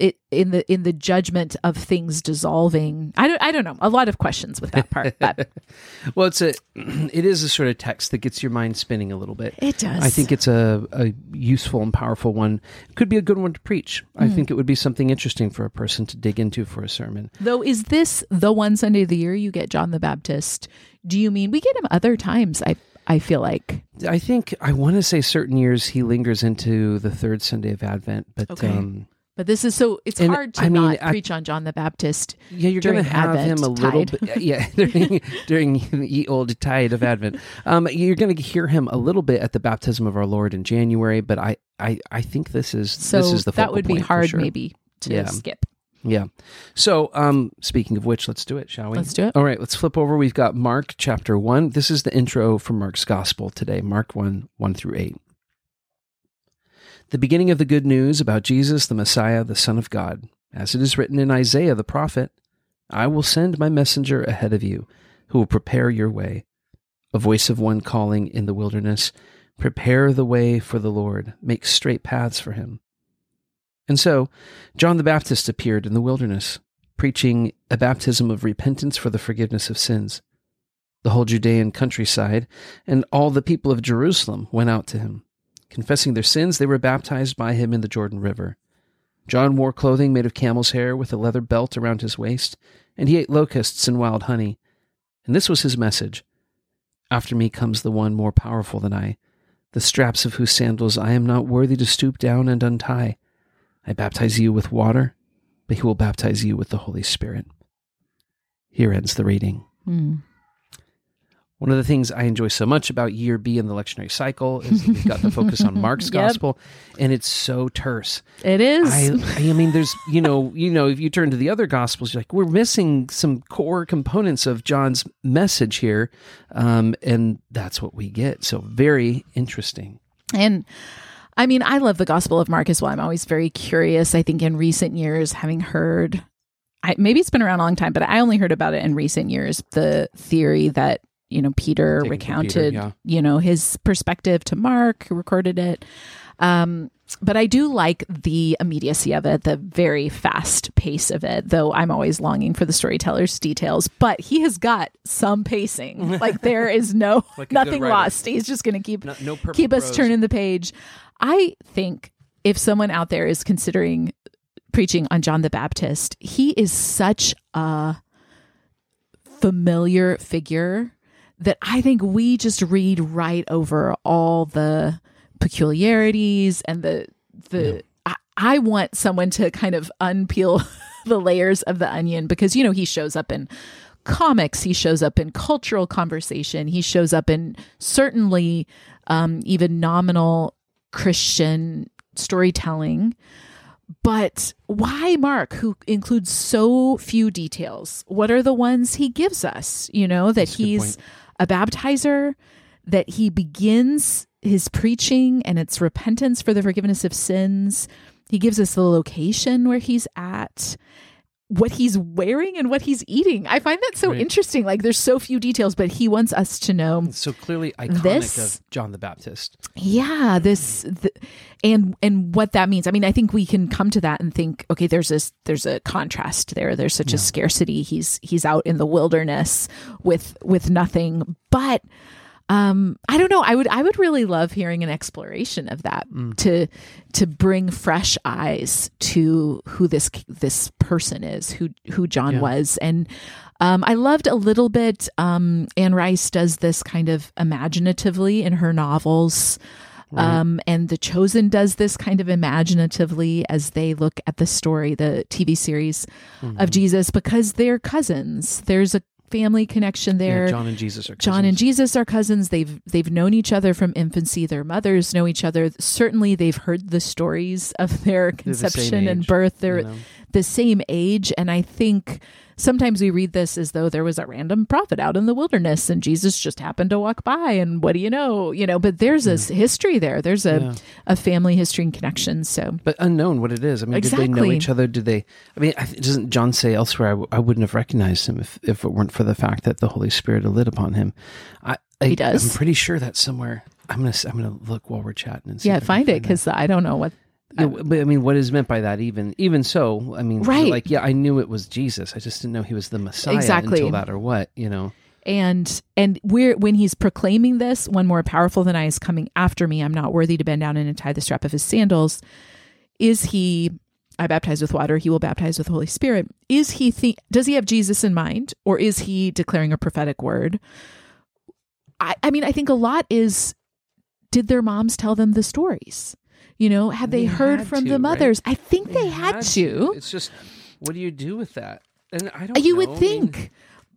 it in the in the judgment of things dissolving i don't i don't know a lot of questions with that part but Well, it's a it is a sort of text that gets your mind spinning a little bit. it does I think it's a, a useful and powerful one. Could be a good one to preach. I Hmm. think it would be something interesting for a person to dig into for a sermon. though is this the one sunday of the year you get john the baptist do you mean we get him other times i i feel like I think I want to say certain years he lingers into the third Sunday of Advent, but Okay. um, but this is so it's hard to I mean, not I- preach on john the baptist yeah, you're going During to have Advent him a little tide. bit. Yeah, during during the old tide of Advent, um, you're going to hear him a little bit at the baptism of our Lord in January. But I I, I think this is so this is the that would be hard sure. maybe to Yeah. skip Yeah. So, um, speaking of which, let's do it, shall we? let's do it All right, let's flip over. We've got Mark chapter 1. This is the intro for Mark's gospel today, Mark 1 1 through 8. The beginning of the good news about Jesus, the Messiah, the Son of God. As it is written in Isaiah the prophet, I will send my messenger ahead of you, who will prepare your way. A voice of one calling in the wilderness, Prepare the way for the Lord, make straight paths for him. And so, John the Baptist appeared in the wilderness preaching a baptism of repentance for the forgiveness of sins. The whole Judean countryside and all the people of Jerusalem went out to him. Confessing their sins, they were baptized by him in the Jordan River. John wore clothing made of camel's hair with a leather belt around his waist, and he ate locusts and wild honey. And this was his message After me comes the one more powerful than I, the straps of whose sandals I am not worthy to stoop down and untie. I baptize you with water, but he will baptize you with the Holy Spirit. Here ends the reading. Mm. One of the things I enjoy so much about year B in the lectionary cycle is that we've got the focus on Mark's Yep. gospel, and it's so terse. It is. I, I mean, there's, you know, you know, if you turn to the other gospels, you're like, we're missing some core components of John's message here, um, and that's what we get. So very interesting. And I mean, I love the Gospel of Mark as well. I'm always very curious. I think in recent years, having heard, I, maybe it's been around a long time, but I only heard about it in recent years. The theory that you know Peter from recounted, Peter, yeah. you know, his perspective to Mark, who recorded it. Um, but I do like the immediacy of it, the very fast pace of it, though I'm always longing for the storyteller's details. But he has got some pacing. like there is no Like nothing lost. He's just going to keep No, no keep us turning the page. I think if someone out there is considering preaching on John the Baptist, he is such a familiar figure that I think we just read right over all the peculiarities and the the I, I want someone to kind of unpeel the layers of the onion because you know he shows up in comics he shows up in cultural conversation he shows up in certainly um, even nominal christian storytelling but why mark who includes so few details? What are the ones he gives us you know that That's he's point. a baptizer that he begins his preaching and it's repentance for the forgiveness of sins? He gives us the location where he's at what he's wearing and what he's eating. I find that so Right. interesting. Like there's so few details, but he wants us to know. So clearly iconic This- of John the Baptist. Yeah, this th- and and what that means. I mean, I think we can come to that and think, okay, there's this there's a contrast there. There's such a scarcity. He's he's out in the wilderness with with nothing, but um i don't know i would i would really love hearing an exploration of that to to bring fresh eyes to who this this person is who who john Yeah. was and um i loved a little bit um anne rice does this kind of imaginatively in her novels um, and The Chosen does this kind of imaginatively as they look at the story, the TV series Mm-hmm. of Jesus, because they're cousins. There's a family connection there. Yeah, John and Jesus are John and cousins. Jesus are cousins. They've they've known each other from infancy. Their mothers know each other. Certainly, they've heard the stories of their the conception and age, birth. They're you know? the same age, and I think sometimes we read this as though there was a random prophet out in the wilderness and Jesus just happened to walk by, and what do you know, you know? But there's a hmm. history there. There's a Yeah. a family history and connection. So but unknown what it is. I mean, did they know each other? Did they? I mean, doesn't John say elsewhere? I, w- I wouldn't have recognized him if, if it weren't for the fact that the Holy Spirit had lit upon him. I, I He does. I'm pretty sure that's somewhere. I'm gonna I'm gonna look while we're chatting and see. yeah, can find it because I don't know what. Yeah, but I mean, what is meant by that? Even even so, I mean, Right. Like, yeah, I knew it was Jesus. I just didn't know he was the Messiah Exactly. until that, or what? You know? and and we're when he's proclaiming this one more powerful than i is coming after me i'm not worthy to bend down and untie the strap of his sandals is he i baptize with water he will baptize with the holy spirit is he think does he have jesus in mind or is he declaring a prophetic word i i mean i think a lot is did their moms tell them the stories you know had they, They heard had from to, the right? mothers i think they, had, to It's just, what do you do with that? And I don't. you know. would I mean, think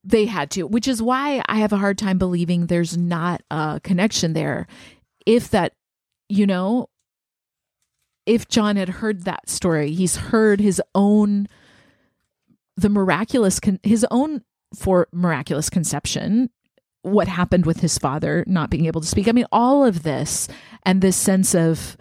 they had to, which is why I have a hard time believing there's not a connection there. If that, you know, if John had heard that story, he's heard his own, the miraculous, con- his own for miraculous conception, what happened with his father not being able to speak. I mean, all of this and this sense of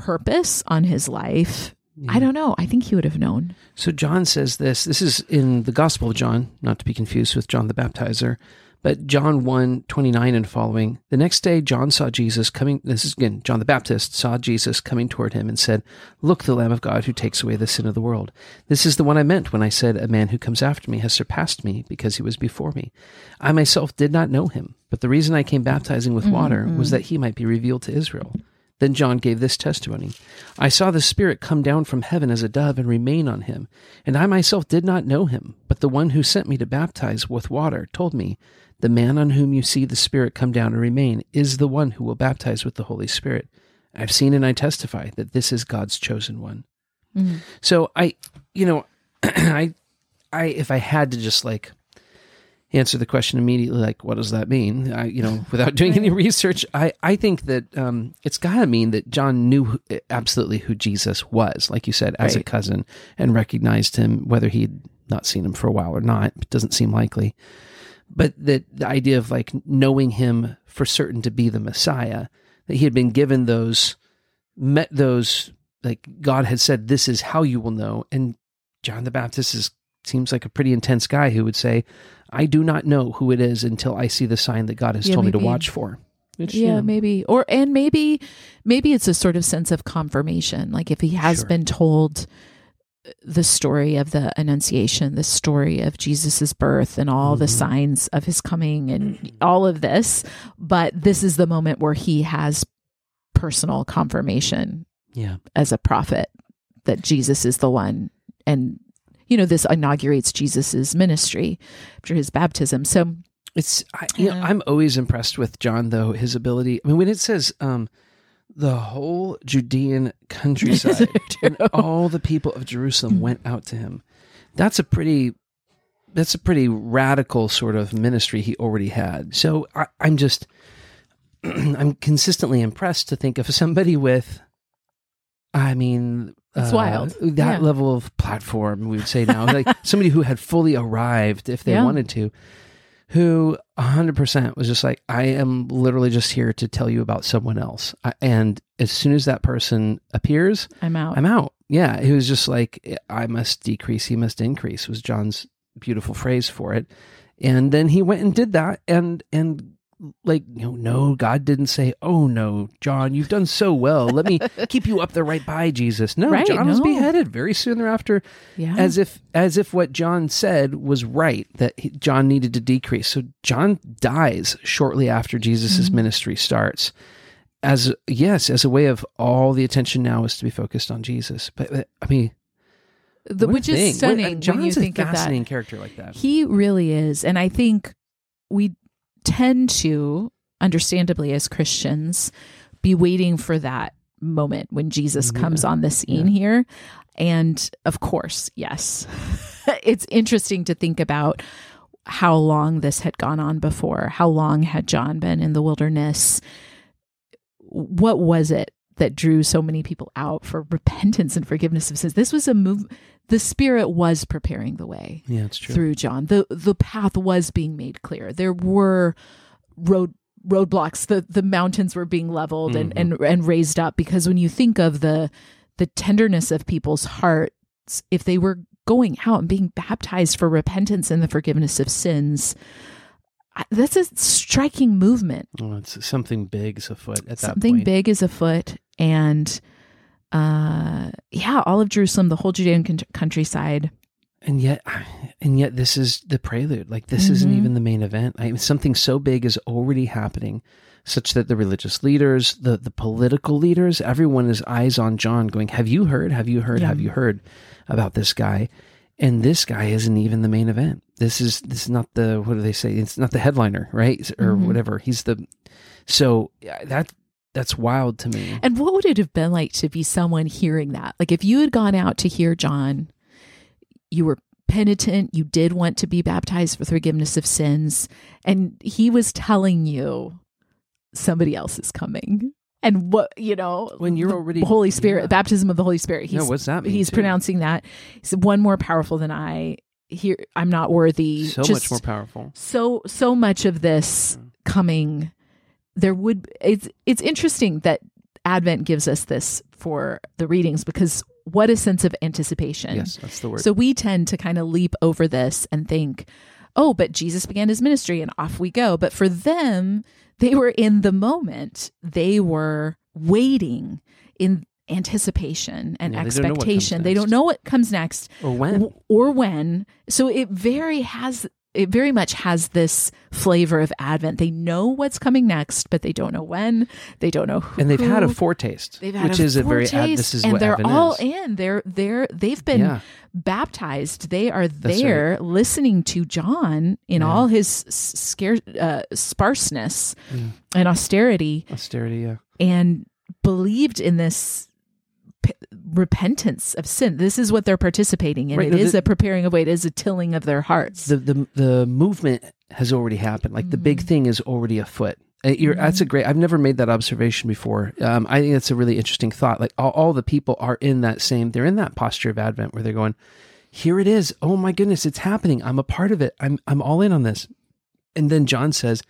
purpose on his life. I don't know. I think he would have known. So John says this. This is in the Gospel of John, not to be confused with John the Baptizer. But John 1 29 and following, the next day John saw Jesus coming. This is again, John the Baptist saw Jesus coming toward him and said, Look, the Lamb of God who takes away the sin of the world. This is the one I meant when I said, A man who comes after me has surpassed me because he was before me. I myself did not know him, but the reason I came baptizing with water Mm-hmm. was that he might be revealed to Israel. Then John gave this testimony I saw the Spirit come down from heaven as a dove and remain on him. And I myself did not know him, but the one who sent me to baptize with water told me, The man on whom you see the Spirit come down and remain is the one who will baptize with the Holy Spirit. I've seen and I testify that this is God's chosen one. Mhm. So I, you know, I, I, if I had to just like answer the question immediately, like, what does that mean? I, you know, without doing any research, I, I think that um, it's got to mean that John knew absolutely who Jesus was, like you said, as a cousin, and recognized him, whether he'd not seen him for a while or not. It doesn't seem likely. But that the idea of like knowing him for certain to be the Messiah, that he had been given those, met those, like God had said, this is how you will know. And John the Baptist is seems like a pretty intense guy who would say, I do not know who it is until I see the sign that God has Yeah, told me to watch for. Which, you yeah know, maybe or and maybe maybe it's a sort of sense of confirmation like if he has Sure. been told the story of the annunciation the story of jesus's birth and all the Mhm. signs of his coming and all of this but this is the moment where he has personal confirmation yeah. as a prophet that jesus is the one and you know this inaugurates jesus's ministry after his baptism so it's, I, you know, I'm always impressed with John though his ability. I mean, when it says um, the whole Judean countryside and all the people of Jerusalem went out to him, that's a pretty that's a pretty radical sort of ministry he already had. So I, I'm just I'm consistently impressed to think of somebody with. I mean, It's uh, wild. That Yeah. level of platform, we would say now, like somebody who had fully arrived if they Yeah. wanted to, who 100% was just like, I am literally just here to tell you about someone else. I, and as soon as that person appears, i'm out I'm out. Yeah. He was just like, I must decrease, he must increase, was John's beautiful phrase for it. And then he went and did that. And, and, like you know no god didn't say oh no john you've done so well let me keep you up there right by jesus no Right, john was beheaded very soon thereafter yeah as if as if what John said was right that he, John needed to decrease. So John dies shortly after Jesus' Mhm. ministry starts. As yes, as a way of all the attention now is to be focused on Jesus. But uh, I mean, the, what which thing. is What- uh, John's when you a think of that. fascinating character like that. He really is. And I think we tend to, understandably as Christians, be waiting for that moment when Jesus Yeah. comes on the scene here. And of course, yes, it's interesting to think about how long this had gone on before. How long had John been in the wilderness? What was it that drew so many people out for repentance and forgiveness of sins? This was a move. The Spirit was preparing the way yeah, it's true. through John. The the path was being made clear. There were road roadblocks. The the mountains were being leveled and, mm-hmm. and and raised up because when you think of the the tenderness of people's hearts, if they were going out and being baptized for repentance and the forgiveness of sins, that's a striking movement. Oh, it's something big is afoot at that Something point. big is afoot, and uh, yeah, all of Jerusalem, the whole Judean con- countryside. and yet and yet this is the prelude. Like this isn't Mhm. even the main event. I mean, something so big is already happening such that the religious leaders the the political leaders everyone is eyes on john going have you heard? Have you heard? Yeah. have you heard about this guy? And this guy isn't even the main event. This is this is not the what do they say? It's not the headliner right? Or Mhm. whatever. He's the so that that's wild to me And what would it have been like to be someone hearing that? Like if you had gone out to hear John, you were penitent, you did want to be baptized for forgiveness of sins, and he was telling you somebody else is coming. And what, you know, When you're the already- Holy Spirit, yeah. baptism of the Holy Spirit. He's no, what's that mean he's too? pronouncing that. He's one more powerful than I. Here I'm not worthy. so Just much more powerful so so much of this Mm. coming there would it's it's interesting that advent gives us this for the readings because what a sense of anticipation yes that's the word so we tend to kind of leap over this and think oh, but Jesus began his ministry and off we go. But for them, they were in the moment. They were waiting in anticipation and Yeah, they don't know what comes expectation. They don't know what comes next Or when? or when. So it very has it very much has this flavor of Advent. They know what's coming next, but they don't know when. They don't know who. and they've had a foretaste, They've had which a is a very ad, foretaste, this is and they're Advent all is. in. They're they're they've been Yeah. baptized. They are there listening to John in Yeah. all his scare uh, sparseness Mm. and austerity, Austerity, yeah. and believed in this repentance of sin. This is what they're participating in. Right, It no, is a preparing of way. It is a tilling of their hearts. The the the movement has already happened. Like the big Mm-hmm. thing is already afoot. You're, That's a great. I've never made that observation before. Um, I think that's a really interesting thought. Like all, all the people are in that same. They're in that posture of Advent where they're going, "Here it is. Oh my goodness, it's happening. I'm a part of it. I'm I'm all in on this." And then John says,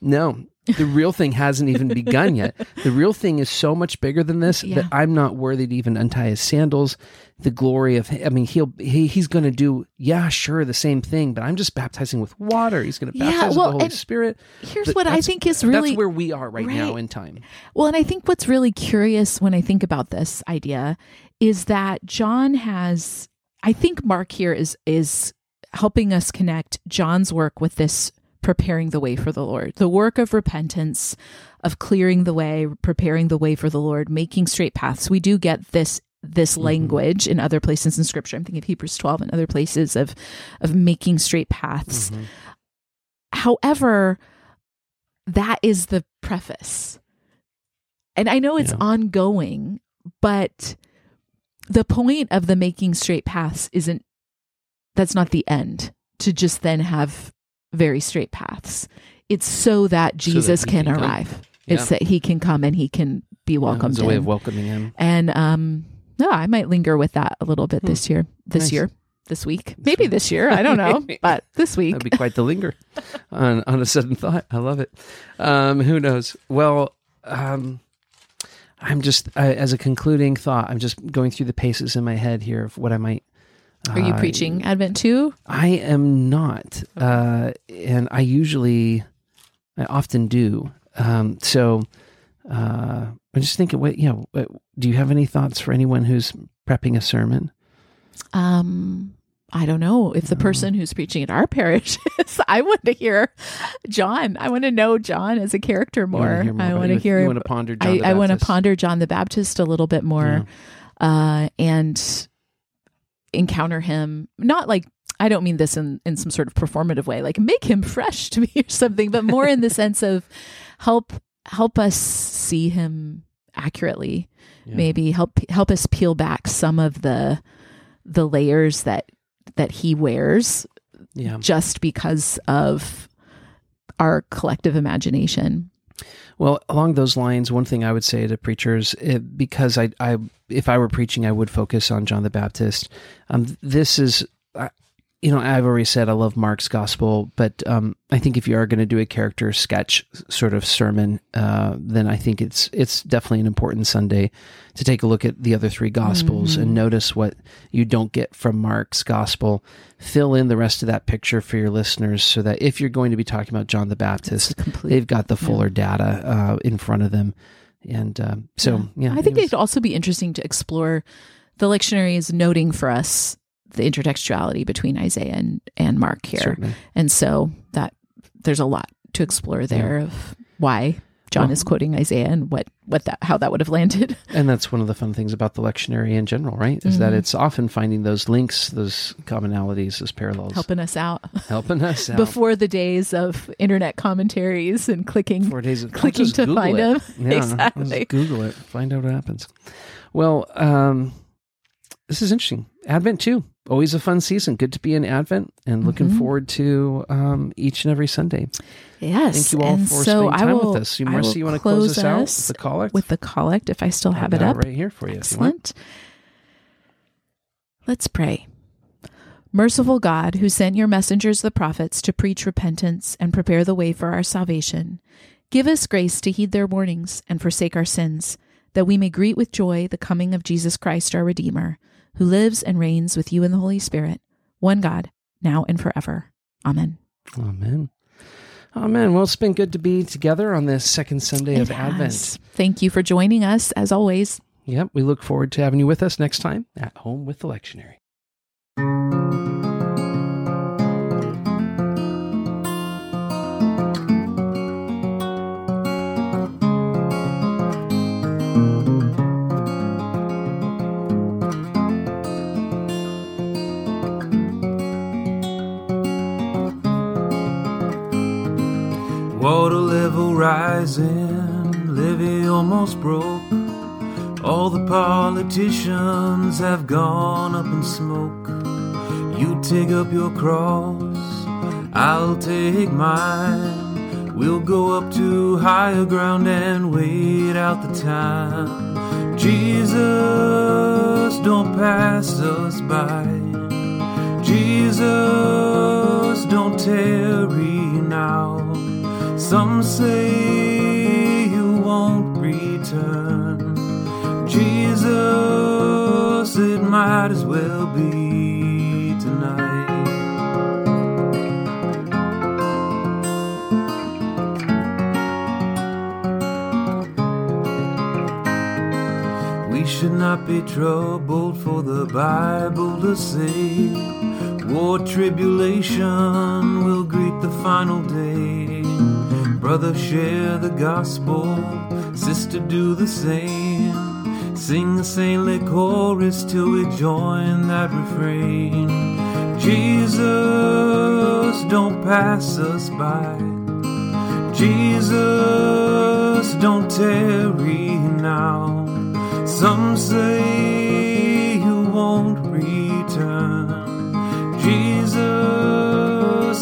"No, the real thing hasn't even begun yet. The real thing is so much bigger than this Yeah. that I'm not worthy to even untie his sandals. The glory of, I mean, he'll he, he's going to do, yeah, sure, the same thing, but I'm just baptizing with water. He's going to Yeah, baptize well, with the Holy and Spirit. Here's Th- what I think is really that's where we are right, now in time. Well, and I think what's really curious when I think about this idea is that John has I think Mark here is is helping us connect John's work with this preparing the way for the Lord. The work of repentance, of clearing the way, preparing the way for the Lord, making straight paths. We do get this this language in other places in scripture. I'm thinking of Hebrews 12 and other places of of making straight paths. Mhm. However, that is the preface. And I know it's Yeah. ongoing, but the point of the making straight paths isn't that's not the end to just then have very straight paths. It's so that Jesus he can, can come. arrive. It's Yeah. that he can come and he can be welcomed it's a way in. of welcoming him. and um no, I might linger with that a little bit Hmm. this year. This Nice. year. This week. Maybe week. this year. I don't know. but this week. That'd be quite the linger on, on a sudden thought. I love it. Um, who knows? Well, um, I'm just, I, as a concluding thought, I'm just going through the paces in my head here of what I might. Are you uh, preaching Advent too? I am not. Uh, and I usually, I often do. Um, so uh, I'm just thinking, what, you know, what, do you have any thoughts for anyone who's prepping a sermon? Um, I don't know if the person who's preaching at our parish is. I want to hear John. I want to know John as a character more. more I want to hear. You want to ponder John I, I want to ponder John the Baptist a little bit more, uh, and encounter him. Not like I don't mean this in in some sort of performative way, like make him fresh to me or something, but more in the sense of help help us see him accurately Yeah. maybe help help us peel back some of the the layers that that he wears Yeah. just because of our collective imagination. Well, along those lines, one thing I would say to preachers, eh, because I, I, if I were preaching, I would focus on John the Baptist. Um, this is, you know, I've already said I love Mark's gospel, but um, I think if you are going to do a character sketch sort of sermon, uh, then I think it's it's definitely an important Sunday to take a look at the other three gospels Mhm. and notice what you don't get from Mark's gospel. Fill in the rest of that picture for your listeners, so that if you're going to be talking about John the Baptist, complete. they've got the fuller data uh, in front of them. And um, so, yeah, I think it it'd also be interesting to explore. The lectionary is noting for us the intertextuality between Isaiah and, and Mark here, certainly. and so that there's a lot to explore there of why John Well- is quoting Isaiah and what what that how that would have landed. And that's one of the fun things about the lectionary in general, right? Is that Mhm. it's often finding those links, those commonalities, those parallels, helping us out helping us out. before the days of internet commentaries and clicking Four days, I'll clicking to Google find it. them. Yeah, Exactly. Google it, find out what happens. Well, um, this is interesting. Advent too, always a fun season. Good to be in Advent, and looking Mhm. forward to um, each and every Sunday. Yes. Thank you all and for so spending I time will, with us. You, I Marcy, you want to close us out with the collect? with the collect if I still have I've it up. right here for you. if you. Excellent. Let's pray. Merciful God, who sent your messengers, the prophets, to preach repentance and prepare the way for our salvation, give us grace to heed their warnings and forsake our sins, that we may greet with joy the coming of Jesus Christ, our Redeemer, who lives and reigns with you in the Holy Spirit, one God, now and forever. Amen. Amen. Amen. Well, it's been good to be together on this second Sunday of has. Advent. Thank you for joining us as always. Yep. We look forward to having you with us next time at home with the lectionary. Water level rising, levee almost broke. All the politicians have gone up in smoke. You take up your cross, I'll take mine. We'll go up to higher ground and wait out the time. Jesus, don't pass us by. Jesus, don't tarry now. Some say you won't return. Jesus, it might as well be tonight. We should not be troubled for the Bible to say war tribulation will greet the final day. Brother, share the gospel, sister, do the same. Sing a saintly chorus till we join that refrain. Jesus, don't pass us by. Jesus, don't tarry now. Some say you won't return. Jesus,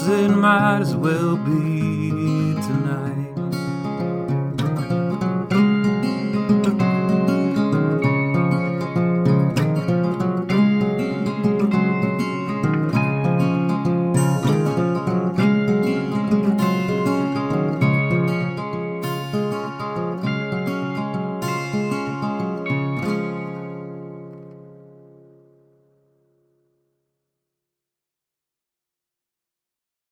it might as well be